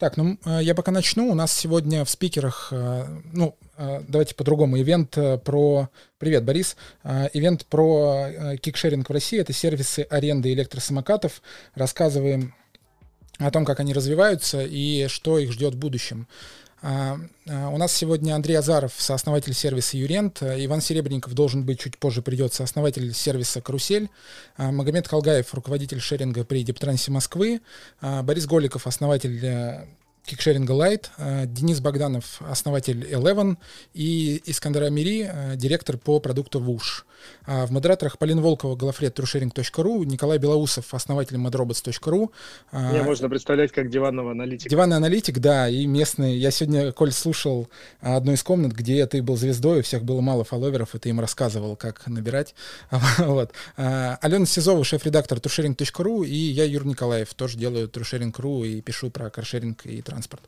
Так, ну я пока начну. У нас сегодня в спикерах, ну, давайте по-другому, ивент про... Привет, Борис. Ивент про кикшеринг в России. Это сервисы аренды электросамокатов. Рассказываем о том, как они развиваются и что их ждет в будущем. А, а, у нас сегодня Андрей Азаров, сооснователь сервиса Юрент. Иван Серебренников должен быть чуть позже придет, сооснователь сервиса Карусель. А, Магомед Халгаев, руководитель шеринга при Дептрансе Москвы. Борис Голиков, основатель э, кикшеринга Light, э, Денис Богданов, основатель Eleven, и Искандер Амири, э, директор по продукту Wush. А в модераторах Полина Волкова, главред trusharing.ru, Николай Белоусов, основатель modrobots.ru. А, Мне можно представлять как диванного аналитика. Диванный аналитик, да, и местный. Я сегодня, Коль, слушал одну из комнат, где ты был звездой, у всех было мало фолловеров, и ты им рассказывал, как набирать. вот. А, Алена Сизова, шеф-редактор trusharing.ru, и я, Юр Николаев, тоже делаю trusharing.ru и пишу про каршеринг и транспорт.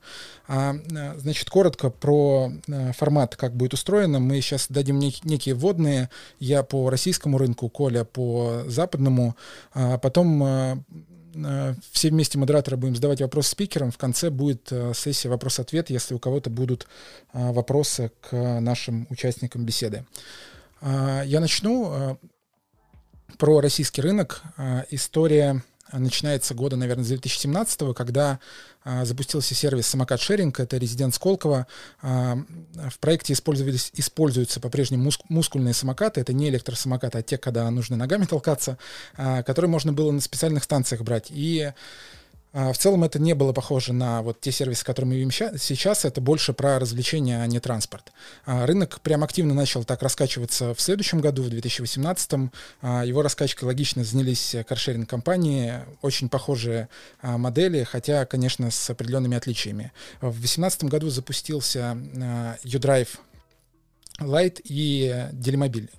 А, значит, коротко про формат, как будет устроено. Мы сейчас дадим некие вводные. Я по российскому рынку, Коля по западному. А потом а, а, все вместе модераторы будем задавать вопросы спикерам. В конце будет а, сессия вопрос-ответ, если у кого-то будут вопросы к нашим участникам беседы. Я начну про российский рынок. История начинается года, наверное, с 2017, когда а, запустился сервис самокат шеринг, это резидент Сколково. А, в проекте использовались, используются по-прежнему муск, мускульные самокаты, это не электросамокаты, а те, когда нужно ногами толкаться, а, которые можно было на специальных станциях брать. И в целом это не было похоже на вот те сервисы, которые мы видим сейчас. Это больше про развлечения, а не транспорт. А, рынок прям активно начал так раскачиваться в следующем году, в 2018. А, его раскачкой логично занялись каршеринг-компании. Очень похожие модели, хотя, конечно, с определенными отличиями. В 2018 году запустился U-Drive Lite и Делимобиль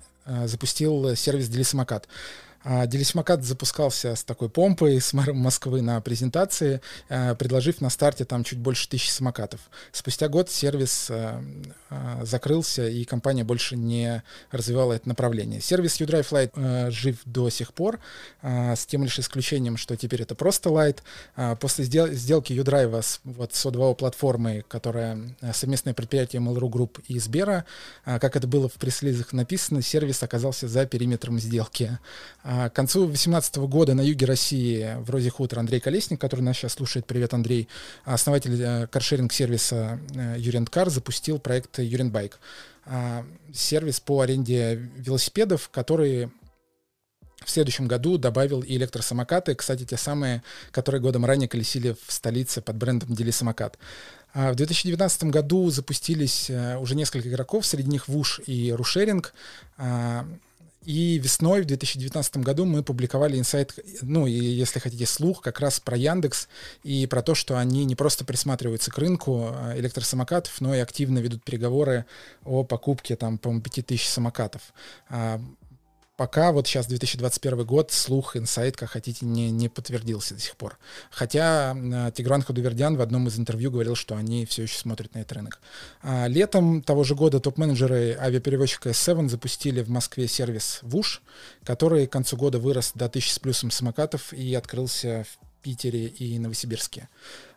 запустил сервис Делисамокат. А Делисмакат запускался с такой помпой с мэром Москвы на презентации, э, предложив на старте там чуть больше тысячи самокатов. Спустя год сервис э, закрылся, и компания больше не развивала это направление. Сервис U-Drive Lite жив до сих пор, с тем лишь исключением, что теперь это просто Lite. После сделки U-Drive с, вот, с O2O платформой, которая совместное предприятие Mail.ru Group и Сбера, как это было в пресс-лизах написано, сервис оказался за периметром сделки. А, к концу 2018 года на юге России в Розе Хутор Андрей Колесник, который нас сейчас слушает, привет, Андрей, основатель э, каршеринг-сервиса э, Юренткар, запустил проект Юренбайк. А, сервис по аренде велосипедов, который в следующем году добавил и электросамокаты, кстати, те самые, которые годом ранее колесили в столице под брендом Дели Самокат. А, в 2019 году запустились э, уже несколько игроков, среди них Вуш и Рушеринг. И весной в 2019 году мы публиковали инсайт, ну и если хотите слух, как раз про Яндекс и про то, что они не просто присматриваются к рынку а, электросамокатов, но и активно ведут переговоры о покупке там, по-моему, 5000 самокатов. А, пока вот сейчас 2021 год, слух, инсайт, как хотите, не, не подтвердился до сих пор. Хотя э, Тигран Худовердян в одном из интервью говорил, что они все еще смотрят на этот рынок. А летом того же года топ-менеджеры авиаперевозчика S7 запустили в Москве сервис ВУШ, который к концу года вырос до 1000 с плюсом самокатов и открылся в Питере и Новосибирске.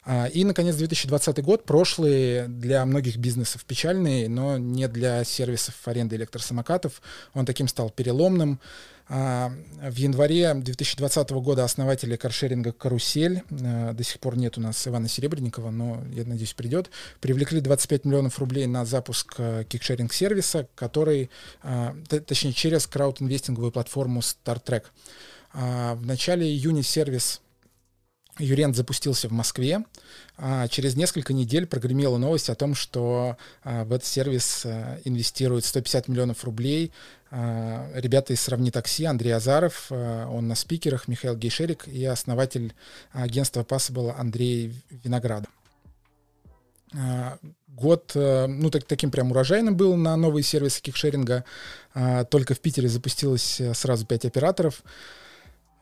А, и, наконец, 2020 год, прошлый для многих бизнесов печальный, но не для сервисов аренды электросамокатов. Он таким стал переломным. А, в январе 2020 года основатели каршеринга «Карусель», а, до сих пор нет у нас Ивана Серебренникова, но, я надеюсь, придет, привлекли 25 миллионов рублей на запуск кикшеринг-сервиса, который, точнее, через краудинвестинговую платформу StarTrack. В начале июня сервис Юрент запустился в Москве. А через несколько недель прогремела новость о том, что а, в этот сервис а, инвестируют 150 миллионов рублей. А, ребята из «Сравни такси», Андрей Азаров, а, он на спикерах, Михаил Гейшерик и основатель агентства Passable Андрей Виноградов. А, год, а, ну, так, таким прям урожайным был на новые сервисы кикшеринга. Только в Питере запустилось сразу пять операторов. А,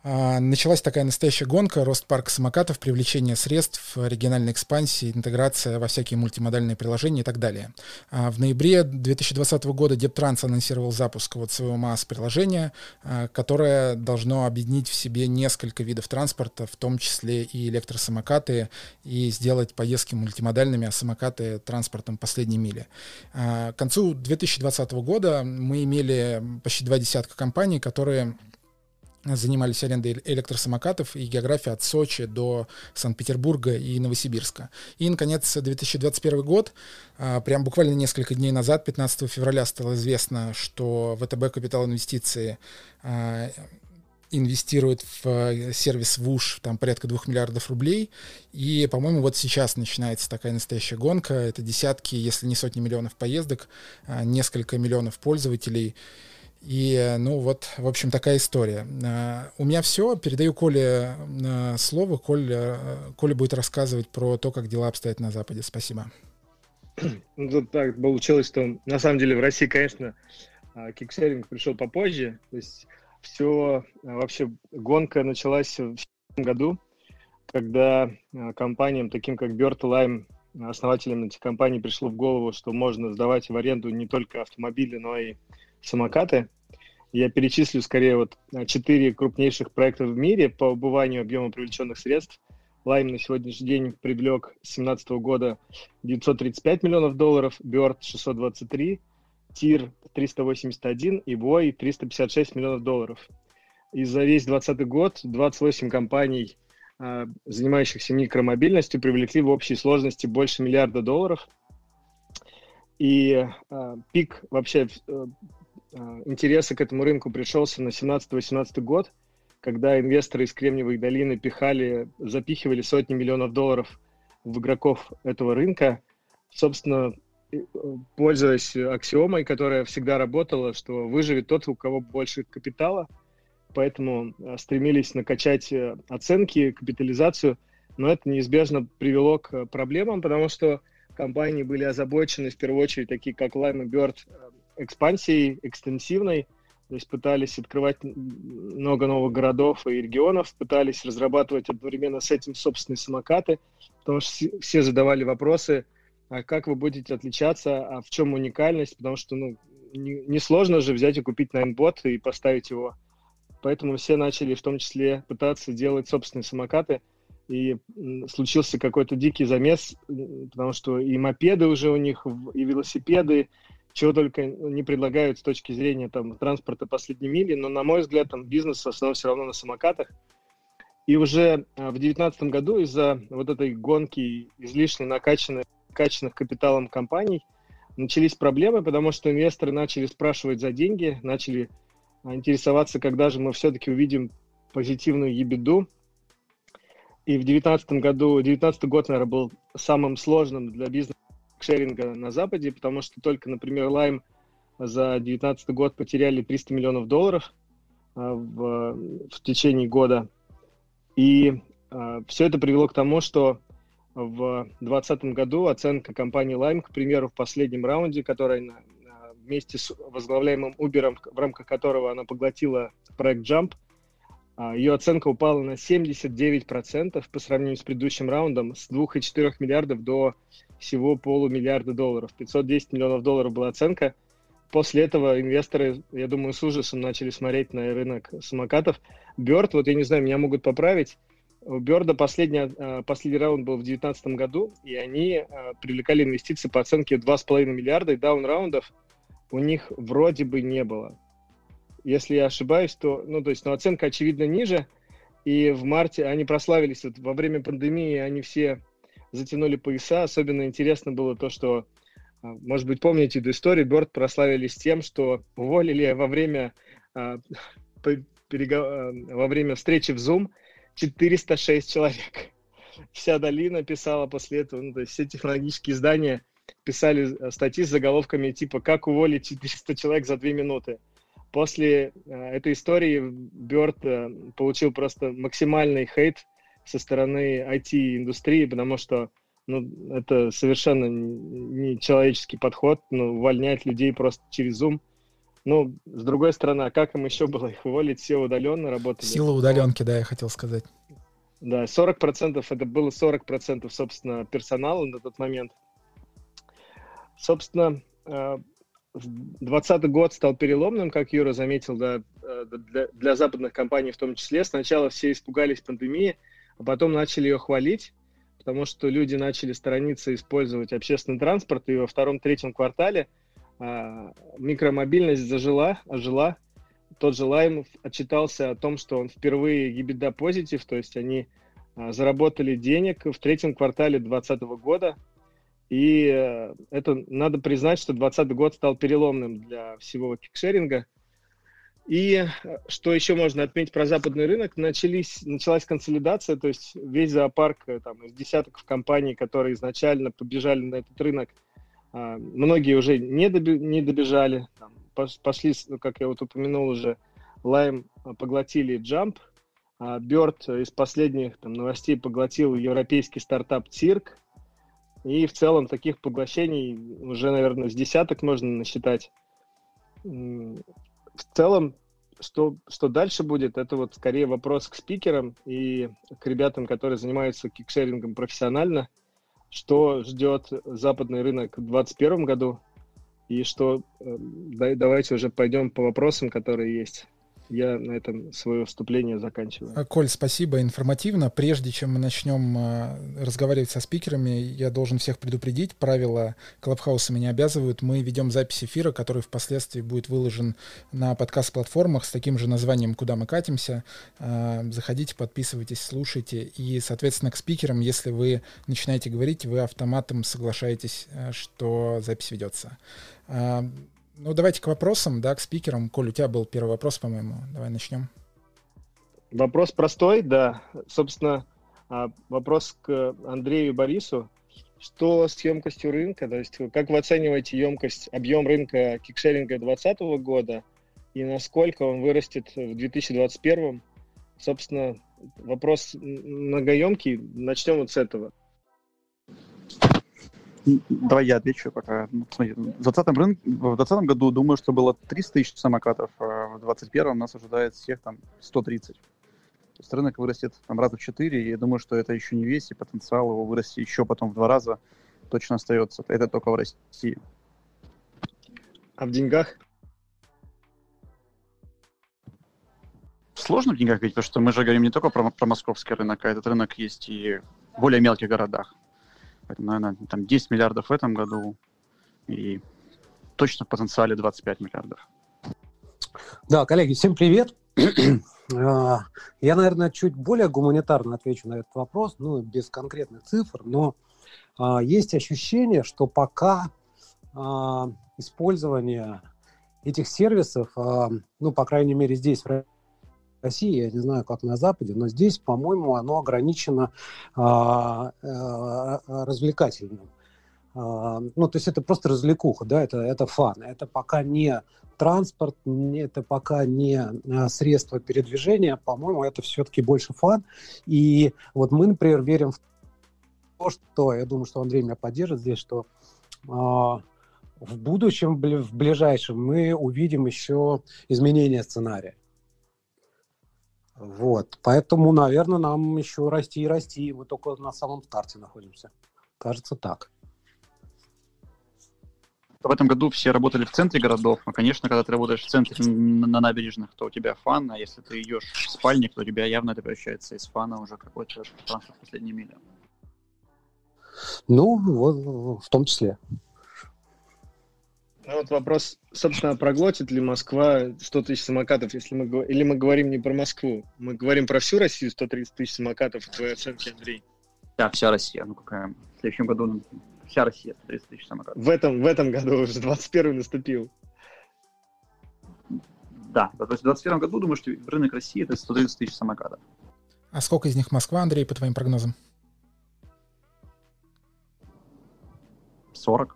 началась такая настоящая гонка, рост парка самокатов, привлечение средств, региональная экспансия, интеграция во всякие мультимодальные приложения и так далее. А, в ноябре 2020 года Дептранс анонсировал запуск вот своего МАС-приложения, а, которое должно объединить в себе несколько видов транспорта, в том числе и электросамокаты, и сделать поездки мультимодальными, а самокаты транспортом последней мили. К концу 2020 года мы имели почти два десятка компаний, которые занимались арендой электросамокатов и география от Сочи до Санкт-Петербурга и Новосибирска. И, наконец, 2021 год, а, прям буквально несколько дней назад, 15 февраля, стало известно, что ВТБ Капитал Инвестиции а, инвестирует в э, сервис ВУШ там порядка двух миллиардов рублей. И, по-моему, вот сейчас начинается такая настоящая гонка. Это десятки, если не сотни миллионов поездок, а, несколько миллионов пользователей. И, ну, вот, в общем, такая история. А, у меня все. Передаю Коле а, слово. Коля, Коля будет рассказывать про то, как дела обстоят на Западе. Спасибо. Ну, тут так получилось, что на самом деле в России, конечно, кикшеринг пришел попозже. То есть все, вообще гонка началась в году, когда компаниям, таким как Bird Lime, основателям этих компаний пришло в голову, что можно сдавать в аренду не только автомобили, но и самокаты. Я перечислю скорее вот а, четыре крупнейших проекта в мире по убыванию объема привлеченных средств. Lime на сегодняшний день привлек с 2017 года 935 миллионов долларов, Bird 623, TIR 381 и Boy 356 миллионов долларов. И за весь 2020 год 28 компаний, а, занимающихся микромобильностью, привлекли в общей сложности больше миллиарда долларов. И э, пик вообще э, Э, интереса к этому рынку пришелся на 17-18 год, когда инвесторы из Кремниевой долины пихали, запихивали сотни миллионов долларов в игроков этого рынка, собственно, пользуясь аксиомой, которая всегда работала, что выживет тот, у кого больше капитала, поэтому э, стремились накачать э, оценки, капитализацию, но это неизбежно привело к проблемам, потому что компании были озабочены, в первую очередь, такие как Lime и Bird, экспансией экстенсивной, то есть пытались открывать много новых городов и регионов, пытались разрабатывать одновременно с этим собственные самокаты, потому что все задавали вопросы, а как вы будете отличаться, а в чем уникальность, потому что ну, несложно не же взять и купить Ninebot и поставить его. Поэтому все начали в том числе пытаться делать собственные самокаты, и случился какой-то дикий замес, потому что и мопеды уже у них, и велосипеды, чего только не предлагают с точки зрения там, транспорта последней мили, но, на мой взгляд, там бизнес в основном все равно на самокатах. И уже а, в 2019 году из-за вот этой гонки излишне накачанных, накачанных капиталом компаний начались проблемы, потому что инвесторы начали спрашивать за деньги, начали а, интересоваться, когда же мы все-таки увидим позитивную ебеду. И в 2019 году, 2019 год, наверное, был самым сложным для бизнеса шеринга на Западе, потому что только, например, Lime за 2019 год потеряли 300 миллионов долларов а, в, в течение года. И а, все это привело к тому, что в 2020 году оценка компании Lime, к примеру, в последнем раунде, которая на, вместе с возглавляемым Uber, в рамках которого она поглотила проект Jump, ее оценка упала на 79% по сравнению с предыдущим раундом, с 2,4 миллиардов до всего полумиллиарда долларов. 510 миллионов долларов была оценка. После этого инвесторы, я думаю, с ужасом начали смотреть на рынок самокатов. Бёрд, вот я не знаю, меня могут поправить. У Бёрда последний, а, последний раунд был в 2019 году, и они а, привлекали инвестиции по оценке 2,5 миллиарда, и даун-раундов у них вроде бы не было. Если я ошибаюсь, то, ну, то есть, ну, оценка, очевидно, ниже, и в марте они прославились, вот во время пандемии они все затянули пояса. Особенно интересно было то, что, а, может быть, помните эту историю, Бёрд прославились тем, что уволили во время, а, а, во время встречи в Zoom 406 человек. Вся долина писала после этого, ну, то есть все технологические издания писали статьи с заголовками типа «Как уволить 400 человек за 2 минуты». После этой истории Бёрд получил просто максимальный хейт со стороны IT-индустрии, потому что ну, это совершенно не человеческий подход, ну, увольнять людей просто через Zoom. Ну, с другой стороны, а как им еще было их уволить? Все удаленно работали. Сила удаленки, да, я хотел сказать. Да, 40% это было 40%, собственно, персонала на тот момент. Собственно, 2020 э, год стал переломным, как Юра заметил, да, э, для, для западных компаний в том числе. Сначала все испугались пандемии, а потом начали ее хвалить, потому что люди начали сторониться использовать общественный транспорт, и во втором-третьем квартале а, микромобильность зажила, ожила. Тот же Лайм отчитался о том, что он впервые EBITDA позитив, то есть они а, заработали денег в третьем квартале 2020 года, и э, это надо признать, что 2020 год стал переломным для всего кикшеринга. И э, что еще можно отметить про западный рынок? Начались, началась консолидация, то есть весь зоопарк э, там, из десятков компаний, которые изначально побежали на этот рынок, а, многие уже не, доби, не добежали. Там, пошли, ну, как я вот упомянул уже, Lime поглотили Jump, а Bird из последних там, новостей поглотил европейский стартап Circ, и в целом таких поглощений уже, наверное, с десяток можно насчитать. В целом, что, что дальше будет, это вот скорее вопрос к спикерам и к ребятам, которые занимаются кикшерингом профессионально, что ждет западный рынок в 2021 году, и что э, давайте уже пойдем по вопросам, которые есть я на этом свое вступление заканчиваю. А, Коль, спасибо, информативно. Прежде чем мы начнем а, разговаривать со спикерами, я должен всех предупредить, правила Клабхауса меня обязывают. Мы ведем запись эфира, который впоследствии будет выложен на подкаст-платформах с таким же названием «Куда мы катимся». А, заходите, подписывайтесь, слушайте. И, соответственно, к спикерам, если вы начинаете говорить, вы автоматом соглашаетесь, что запись ведется. Ну, давайте к вопросам, да, к спикерам. Коль, у тебя был первый вопрос, по-моему. Давай начнем. Вопрос простой, да. Собственно, а, вопрос к Андрею и Борису. Что с емкостью рынка? То есть как вы оцениваете емкость, объем рынка кикшеринга 2020 года и насколько он вырастет в 2021? Собственно, вопрос многоемкий. Начнем вот с этого. Давай я отвечу пока. Ну, смотри, в 2020 рынке, в 2020 году думаю, что было 300 тысяч самокатов, а в 2021 нас ожидает всех там 130. То есть рынок вырастет там раза в 4, и я думаю, что это еще не весь, и потенциал его вырасти еще потом в два раза точно остается. Это только в России. А в деньгах? Сложно в деньгах говорить, потому что мы же говорим не только про, про московский рынок, а этот рынок есть и в более мелких городах. Наверное, там 10 миллиардов в этом году и точно в потенциале 25 миллиардов. Да, коллеги, всем привет. А, я, наверное, чуть более гуманитарно отвечу на этот вопрос, ну, без конкретных цифр, но а, есть ощущение, что пока а, использование этих сервисов, а, ну, по крайней мере, здесь, в России, я не знаю, как на Западе, но здесь, по-моему, оно ограничено а, а, развлекательным. А, ну, то есть это просто развлекуха, да, это, это фан. Это пока не транспорт, это пока не а, средство передвижения, по-моему, это все-таки больше фан. И вот мы, например, верим в то, что, я думаю, что Андрей меня поддержит здесь, что а, в будущем, в ближайшем, мы увидим еще изменение сценария. Вот. Поэтому, наверное, нам еще расти и расти. Мы только на самом старте находимся. Кажется, так. В этом году все работали в центре городов. Но, конечно, когда ты работаешь в центре на набережных, то у тебя фан, а если ты идешь в спальник, то у тебя явно это превращается из фана уже какой-то транспорт последней мили. Ну, вот, в том числе. Ну вот вопрос, собственно, проглотит ли Москва 100 тысяч самокатов, если мы, или мы говорим не про Москву, мы говорим про всю Россию 130 тысяч самокатов, в твоей оценке, Андрей? Да, вся Россия. Ну какая? В следующем году вся Россия 130 тысяч самокатов. В этом, в этом году уже 21 наступил. Да, то есть в 2021 году, думаю, что рынок России это 130 тысяч самокатов. А сколько из них Москва, Андрей, по твоим прогнозам? 40.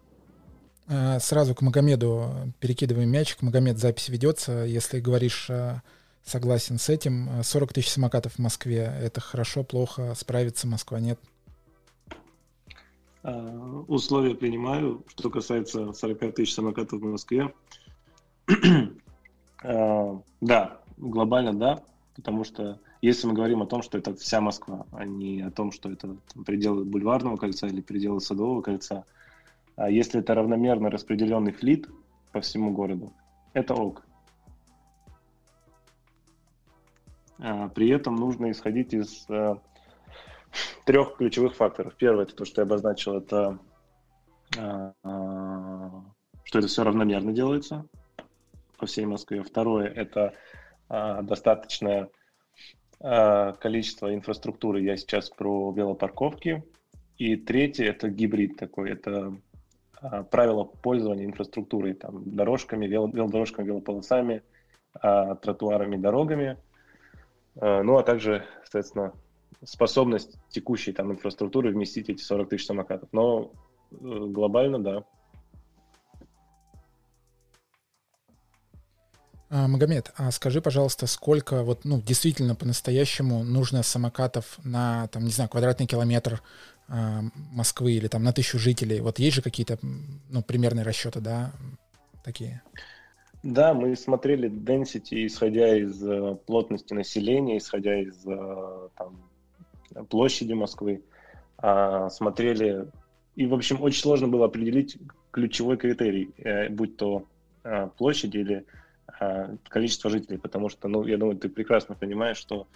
Э, сразу к Магомеду перекидываем мячик. Магомед, запись ведется. Если говоришь э, согласен с этим, 40 э, тысяч самокатов в Москве. Это хорошо, плохо, справится Москва, нет? Условия принимаю. Что касается 40 тысяч самокатов в Москве, да, глобально да, потому что если мы говорим о том, что это вся Москва, а не о том, что это пределы Бульварного кольца или пределы Садового кольца, если это равномерно распределенный флит по всему городу, это ок. А, при этом нужно исходить из а, трех ключевых факторов. Первое, это то, что я обозначил, это а, что это все равномерно делается по всей Москве. Второе, это достаточное количество инфраструктуры. Я сейчас про велопарковки. И третье, это гибрид такой. Это правила пользования инфраструктурой, там, дорожками, велодорожками, велополосами, тротуарами, дорогами – Э, ну, а также, соответственно, способность текущей там инфраструктуры вместить эти 40 тысяч самокатов. Но э, глобально, да. А, Магомед, а скажи, пожалуйста, сколько вот, ну, действительно по-настоящему нужно самокатов на, там, не знаю, квадратный километр Москвы или там на тысячу жителей? Вот есть же какие-то, ну, примерные расчеты, да, такие? Да, мы смотрели density, исходя из э, плотности населения, исходя из э, там, площади Москвы. А, смотрели, и, в общем, очень сложно было определить ключевой критерий, э, будь то э, площадь или э, количество жителей, потому что, ну, я думаю, ты прекрасно понимаешь, что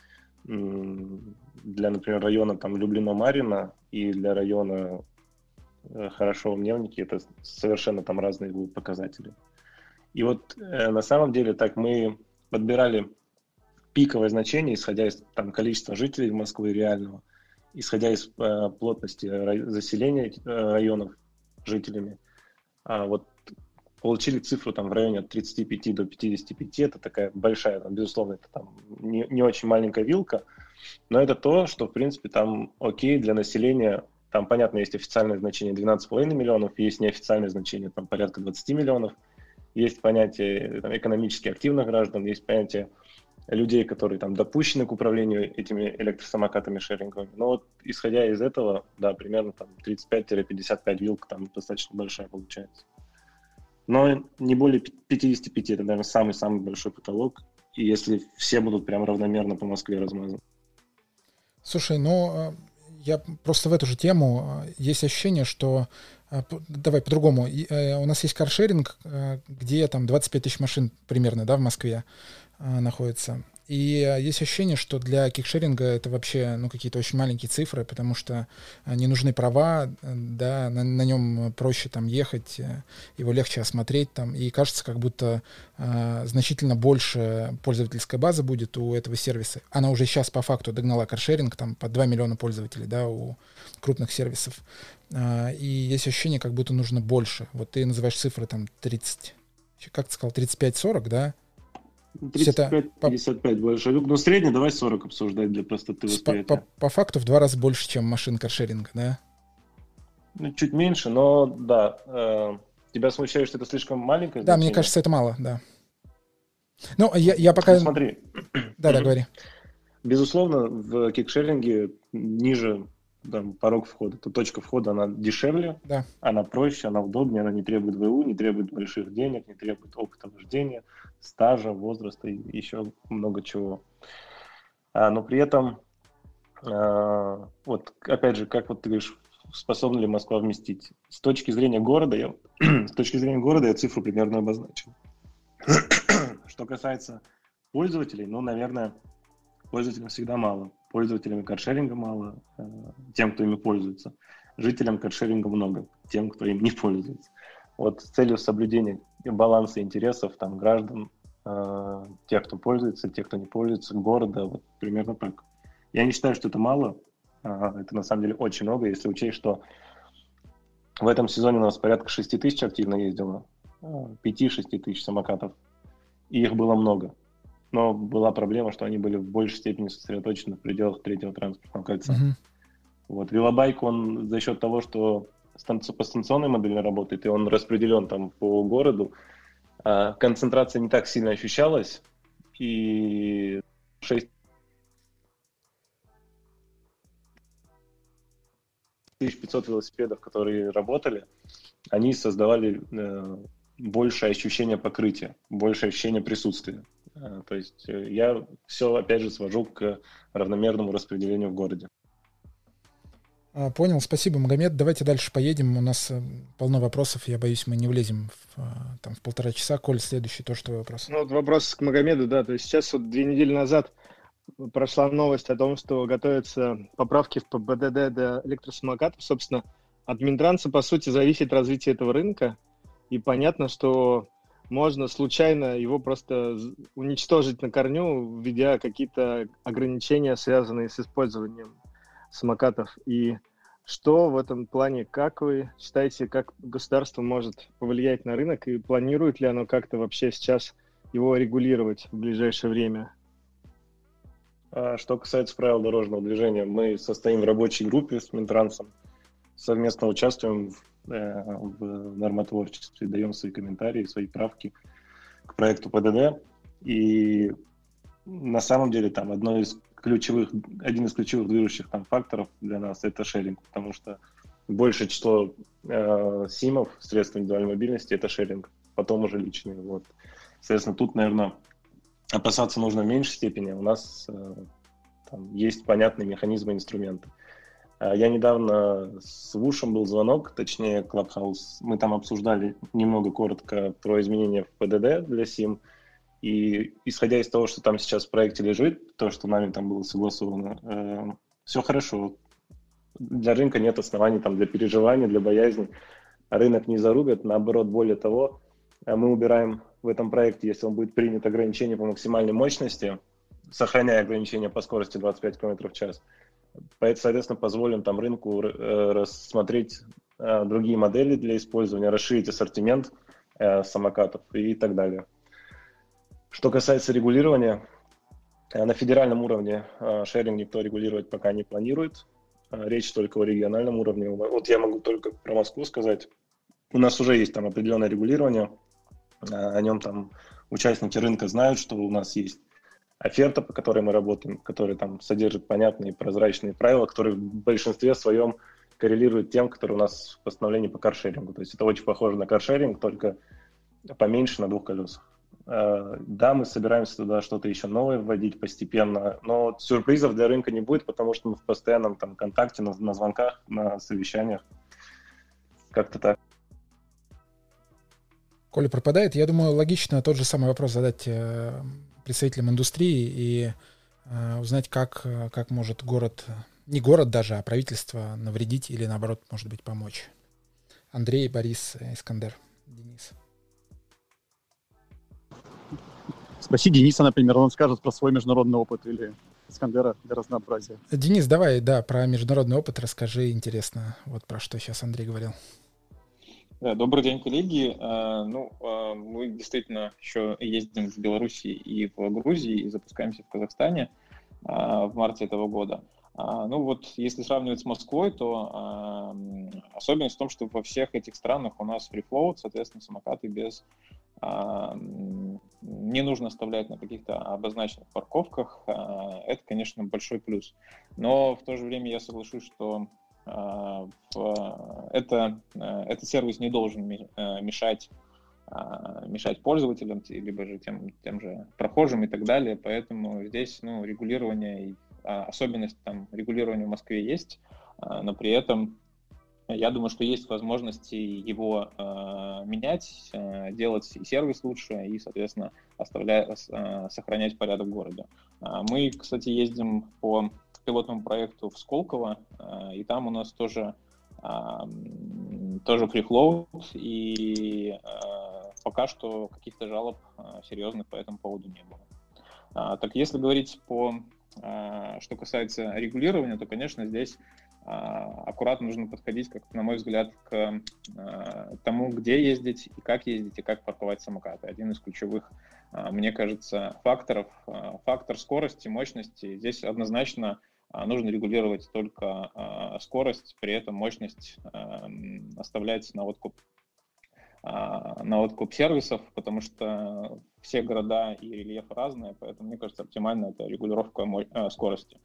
для, например, района там Люблино-Марина и для района э, Хорошо Мневники это совершенно там разные будут показатели. И вот э, на самом деле так мы подбирали пиковое значение, исходя из там, количества жителей Москвы реального, исходя из э, плотности заселения э, районов жителями. А вот получили цифру там в районе от 35 до 55, это такая большая, там, безусловно, это там не, не очень маленькая вилка, но это то, что, в принципе, там окей для населения, там, понятно, есть официальное значение 12,5 миллионов, есть неофициальное значение, там, порядка 20 миллионов, есть понятие там, экономически активных граждан, есть понятие людей, которые там допущены к управлению этими электросамокатами шеринговыми. Но вот исходя из этого, да, примерно там 35-55 вилк там достаточно большая получается. Но не более 55, это, наверное, самый-самый большой потолок. И если все будут прям равномерно по Москве размазаны. Слушай, ну, а, я просто в эту же тему, а, есть ощущение, что а, давай по-другому. Э, у нас есть каршеринг, э, где там 25 тысяч машин примерно, да, в Москве находится. И а, есть ощущение, что для кикшеринга это вообще ну, какие-то очень маленькие цифры, потому что а, не нужны права, да, на, на нем проще там ехать, э, его легче осмотреть там, и кажется, как будто а, значительно больше пользовательская база будет у этого сервиса. Она уже сейчас по факту догнала каршеринг, там по 2 миллиона пользователей, да, у крупных сервисов. А, и есть ощущение, как будто нужно больше. Вот ты называешь цифры там 30, как ты сказал, 35-40, да, 35-55 больше. Ну, средний давай 40 обсуждать для простоты восприятия. По, по, по факту в два раза больше, чем машин каршеринга, да? Ну, чуть меньше, но да. Э, тебя смущает, что это слишком маленькое? Да, мне кажется, это мало, да. Ну, я, я пока... Ну, смотри. Да, да, говори. Безусловно, в кикшеринге ниже там, порог входа, то точка входа, она дешевле, да. она проще, она удобнее, она не требует ВУ, не требует больших денег, не требует опыта вождения, стажа, возраста и еще много чего. А, но при этом, а, вот опять же, как вот ты говоришь, способна ли Москва вместить? С точки зрения города, я, с точки зрения города я цифру примерно обозначил. Что касается пользователей, ну, наверное, пользователям всегда мало пользователям каршеринга мало, э, тем, кто ими пользуется. Жителям каршеринга много, тем, кто им не пользуется. Вот с целью соблюдения баланса интересов там, граждан, э, тех, кто пользуется, тех, кто не пользуется, города, вот примерно так. Я не считаю, что это мало, э, это на самом деле очень много, если учесть, что в этом сезоне у нас порядка 6 тысяч активно ездило, 5-6 тысяч самокатов, и их было много но была проблема, что они были в большей степени сосредоточены в пределах третьего транспортного кольца. Uh-huh. Вот велобайк, он за счет того, что по станционной модели работает, и он распределен там по городу, а концентрация не так сильно ощущалась, и 6 1500 велосипедов, которые работали, они создавали э, большее ощущение покрытия, большее ощущение присутствия. То есть я все, опять же, свожу к равномерному распределению в городе. А, понял, спасибо, Магомед. Давайте дальше поедем. У нас э, полно вопросов. Я боюсь, мы не влезем в, а, там, в полтора часа. Коль, следующий тоже твой вопрос. Ну, вот вопрос к Магомеду, да. То есть сейчас вот две недели назад прошла новость о том, что готовятся поправки в ПБДД для электросамокатов. Собственно, от Минтранса, по сути, зависит развитие этого рынка. И понятно, что можно случайно его просто уничтожить на корню, введя какие-то ограничения, связанные с использованием самокатов. И что в этом плане, как вы считаете, как государство может повлиять на рынок и планирует ли оно как-то вообще сейчас его регулировать в ближайшее время? А что касается правил дорожного движения, мы состоим в рабочей группе с Минтрансом, совместно участвуем в, э, в нормотворчестве, даем свои комментарии, свои правки к проекту ПДД. И на самом деле там одно из ключевых, один из ключевых движущих там факторов для нас это шеринг, потому что большее число э, симов, средств индивидуальной мобильности, это шеринг, потом уже личные. Вот. Соответственно, тут, наверное, опасаться нужно в меньшей степени. У нас э, там есть понятные механизмы, инструменты. Э, я недавно с Вушем был звонок, точнее, Clubhouse. Мы там обсуждали немного коротко про изменения в ПДД для СИМ. И исходя из того, что там сейчас в проекте лежит, то, что нами там было согласовано, э, все хорошо. Для рынка нет оснований там, для переживания, для боязни. Рынок не зарубят, наоборот, более того, э, мы убираем в этом проекте, если он будет принят ограничение по максимальной мощности, сохраняя ограничение по скорости 25 км в час. Соответственно, позволим там рынку э, рассмотреть э, другие модели для использования, расширить ассортимент самокатов и так далее. Что касается регулирования, э, на федеральном уровне э, шеринг никто регулировать пока не планирует. Э, речь только о региональном уровне. Вот я могу только про Москву сказать. У нас уже есть там определенное регулирование. О нем там участники рынка знают, что у нас есть оферта, по которой мы работаем, которая там содержит понятные прозрачные правила, которые в большинстве своем коррелируют тем, которые у нас в постановлении по каршерингу. То есть это очень похоже на каршеринг, только поменьше на двух колесах. Э, да, мы собираемся туда что-то еще новое вводить постепенно, но сюрпризов для рынка не будет, потому что мы в постоянном там контакте, на, на звонках, на совещаниях. Как-то так. Коля пропадает. Я думаю, логично тот же самый вопрос задать э, представителям индустрии и э, узнать, как, как может город, не город даже, а правительство навредить или наоборот, может быть, помочь. Андрей, Борис, Искандер, Денис. Спроси Дениса, например, он скажет про свой международный опыт или Искандера для разнообразия. Денис, давай, да, про международный опыт расскажи, интересно, вот про что сейчас Андрей говорил. Да, добрый день, коллеги. А, ну, а, мы действительно еще ездим в Беларуси и в Грузии и запускаемся в Казахстане а, в марте этого года. Ну вот, если сравнивать с Москвой, то особенность в том, что во всех этих странах у нас float, соответственно, самокаты без не нужно оставлять на каких-то обозначенных парковках. А, это, конечно, большой плюс. Но в то же время я соглашусь, что а, это, а, этот сервис не должен мешать мешать пользователям, либо же тем, тем же прохожим и так далее. Поэтому здесь ну, регулирование, особенность там, регулирования в Москве есть, но при этом я думаю, что есть возможности его э, менять, э, делать и сервис лучше, и, соответственно, оставлять, э, сохранять порядок в городе. Э, мы, кстати, ездим по пилотному проекту в Сколково, э, и там у нас тоже, э, тоже фрифлоу, и э, пока что каких-то жалоб э, серьезных по этому поводу не было. Э, так если говорить по, что касается регулирования, то, конечно, здесь а, аккуратно нужно подходить, как на мой взгляд, к а, тому, где ездить и как ездить, и как парковать самокаты. Один из ключевых, а, мне кажется, факторов, фактор скорости, мощности. Здесь однозначно нужно регулировать только скорость, при этом мощность оставлять на откуп на откуп сервисов, потому что все города и рельефы разные, поэтому, мне кажется, оптимально это регулировка скорости.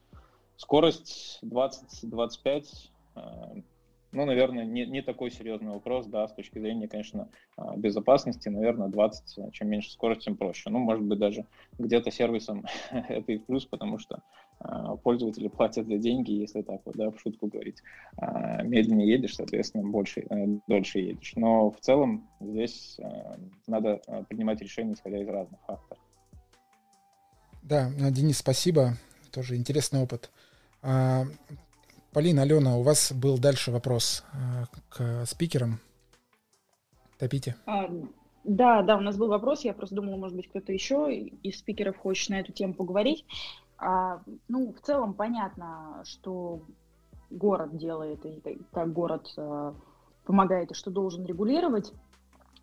Скорость 20-25, э, ну, наверное, не, не такой серьезный вопрос, да, с точки зрения, конечно, а, безопасности, наверное, 20, а, чем меньше скорость, тем проще. Ну, может быть, даже где-то сервисом это и плюс, потому что а, пользователи платят за деньги, если так вот, да, в шутку говорить. Медленнее едешь, соответственно, больше, э, дольше едешь. Но в целом здесь надо принимать решения, исходя из разных факторов. Да, Денис, спасибо. Тоже интересный опыт. Полина, Алена, у вас был дальше вопрос э, к спикерам. Топите. А, да, да, у нас был вопрос. Я просто думала, может быть, кто-то еще из спикеров хочет на эту тему поговорить. А, ну, в целом понятно, что город делает, и как город а, помогает, и что должен регулировать.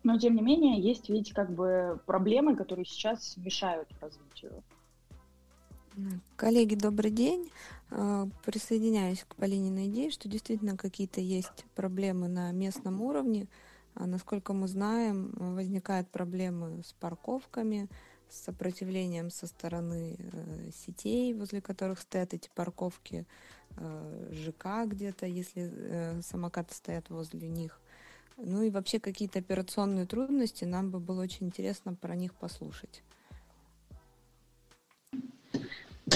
Но, тем не менее, есть ведь как бы проблемы, которые сейчас мешают развитию Коллеги, добрый день. А, присоединяюсь к Полининой идее, что действительно какие-то есть проблемы на местном уровне. А насколько мы знаем, возникают проблемы с парковками, с сопротивлением со стороны э, сетей, возле которых стоят эти парковки, э, ЖК где-то, если э, самокаты стоят возле них. Ну и вообще какие-то операционные трудности, нам бы было очень интересно про них послушать.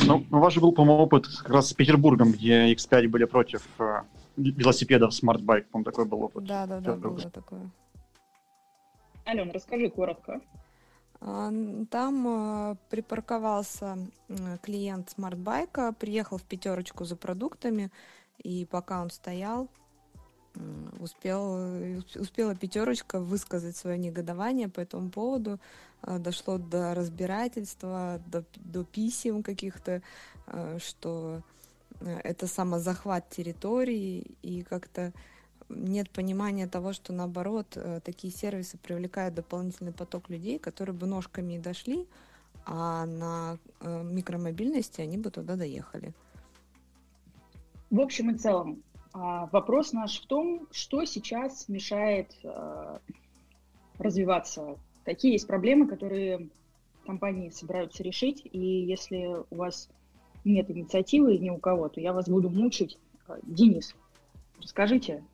Ну, у вас же был, по-моему, опыт как раз с Петербургом, где X5 были против э, велосипедов Bike, по-моему, такой был опыт. Да, да, да, было такое. Ален, расскажи коротко. А, там э, припарковался клиент смартбайка, приехал в пятерочку за продуктами, и пока он стоял, успел, успела пятерочка высказать свое негодование по этому поводу. А, дошло до разбирательства, до, до писем каких-то, а, что э, это самозахват территории и как-то нет понимания того, что наоборот э, такие сервисы привлекают дополнительный поток людей, которые бы ножками и дошли, а на э, микромобильности они бы туда доехали. В общем и целом, а, вопрос наш в том, что сейчас мешает развиваться какие есть проблемы, которые компании собираются решить, и если у вас нет инициативы ни у кого, то я вас буду мучить. Денис, расскажите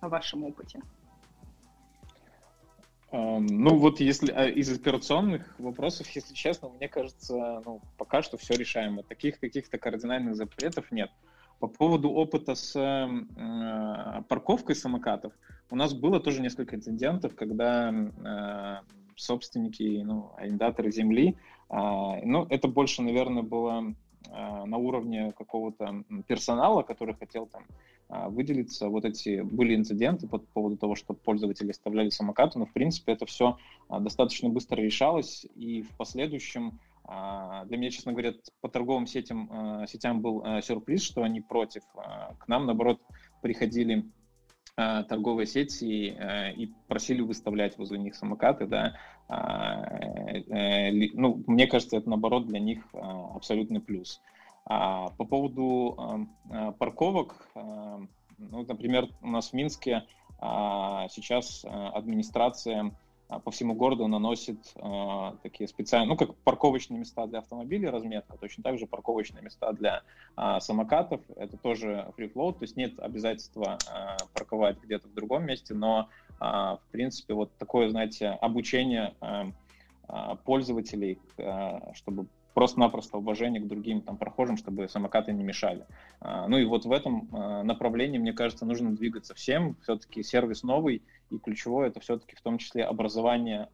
о вашем опыте. Ну вот если а, из операционных вопросов, если честно, мне кажется, ну, пока что все решаемо. Таких каких-то кардинальных запретов нет. По поводу опыта с э, парковкой самокатов, у нас было тоже несколько инцидентов, когда э, собственники, ну, арендаторы земли, э, ну, это больше, наверное, было на уровне какого-то персонала, который хотел там э, выделиться. Вот эти были инциденты по поводу того, что пользователи оставляли самокаты, но, в принципе, это все э, достаточно быстро решалось, и в последующем а, для меня, честно говоря, по торговым сетям, а, сетям был а, сюрприз, что они против. К нам, наоборот, приходили торговые сети и просили выставлять возле них самокаты, да, э, ну, мне кажется, это, наоборот, для них абсолютный плюс. По поводу парковок, ну, например, у нас в Минске сейчас администрация а, по всему городу наносит э, такие специальные, ну, как парковочные места для автомобилей, разметка, точно так же парковочные места для э, самокатов, это тоже free flow, то есть нет обязательства э, парковать где-то в другом месте, но, э, в принципе, вот такое, знаете, обучение э, пользователей, э, чтобы просто-напросто уважение к другим там, прохожим, чтобы самокаты не мешали. Ну и вот в этом направлении, мне кажется, нужно двигаться всем. Все-таки сервис новый, и ключевое это все-таки в том числе образование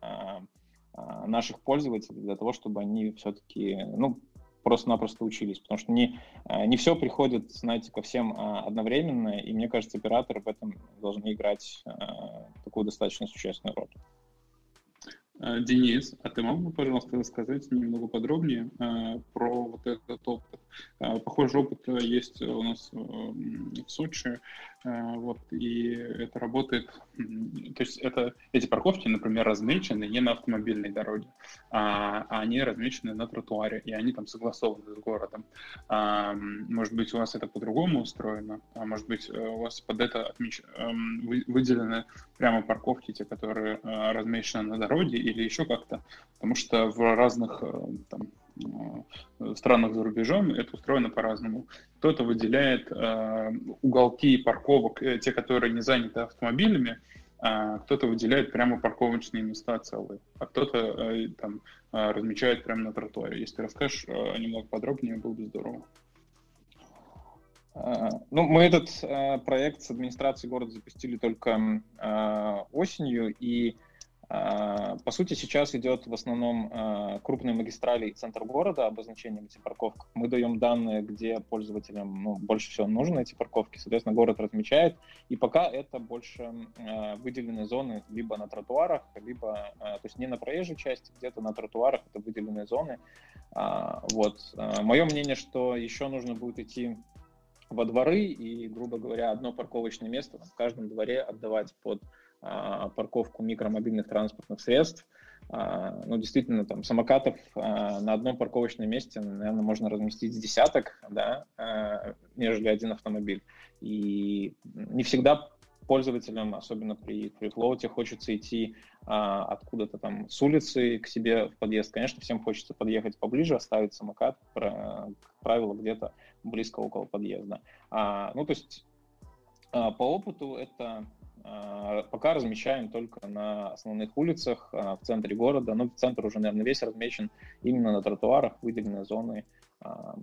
наших пользователей для того, чтобы они все-таки, ну, просто-напросто учились, потому что не, не все приходит, знаете, ко всем одновременно, и мне кажется, операторы в этом должны играть такую достаточно существенную роль. Э, Денис, а ты мог бы, пожалуйста, рассказать немного подробнее э, про вот этот опыт? Э, похожий опыт есть у нас э, в Сочи, э, вот, и это работает, то есть это, эти парковки, например, размечены не на автомобильной дороге, а, а они размечены на тротуаре, и они там согласованы с городом. А, может быть, у вас это по-другому устроено, а может быть, у вас под это отмеч... Эм, выделены прямо парковки, те, которые размечены на дороге, или еще как-то, потому что в разных там, в странах за рубежом это устроено по-разному. Кто-то выделяет уголки парковок, те, которые не заняты автомобилями, а кто-то выделяет прямо парковочные места целые, а кто-то там размечает прямо на тротуаре. Если расскажешь немного подробнее, было бы здорово. Ну, мы этот проект с администрацией города запустили только осенью, и по сути, сейчас идет в основном крупные магистрали и центр города обозначением этих парковок. Мы даем данные, где пользователям ну, больше всего нужны эти парковки. Соответственно, город размечает. И пока это больше выделенные зоны либо на тротуарах, либо, то есть не на проезжей части, где-то на тротуарах это выделенные зоны. Вот. Мое мнение, что еще нужно будет идти во дворы и, грубо говоря, одно парковочное место в каждом дворе отдавать под а, парковку микромобильных транспортных средств. А, ну, действительно, там самокатов а, на одном парковочном месте, наверное, можно разместить с десяток, да, нежели один автомобиль. И не всегда пользователям, особенно при фрифлоуте, хочется идти а, откуда-то там с улицы к себе в подъезд. Конечно, всем хочется подъехать поближе, оставить самокат, как правило, где-то близко около подъезда. А, ну, то есть а, по опыту это а, пока размещаем только на основных улицах а, в центре города. Ну, центр уже, наверное, весь размечен именно на тротуарах, выделены зоны а,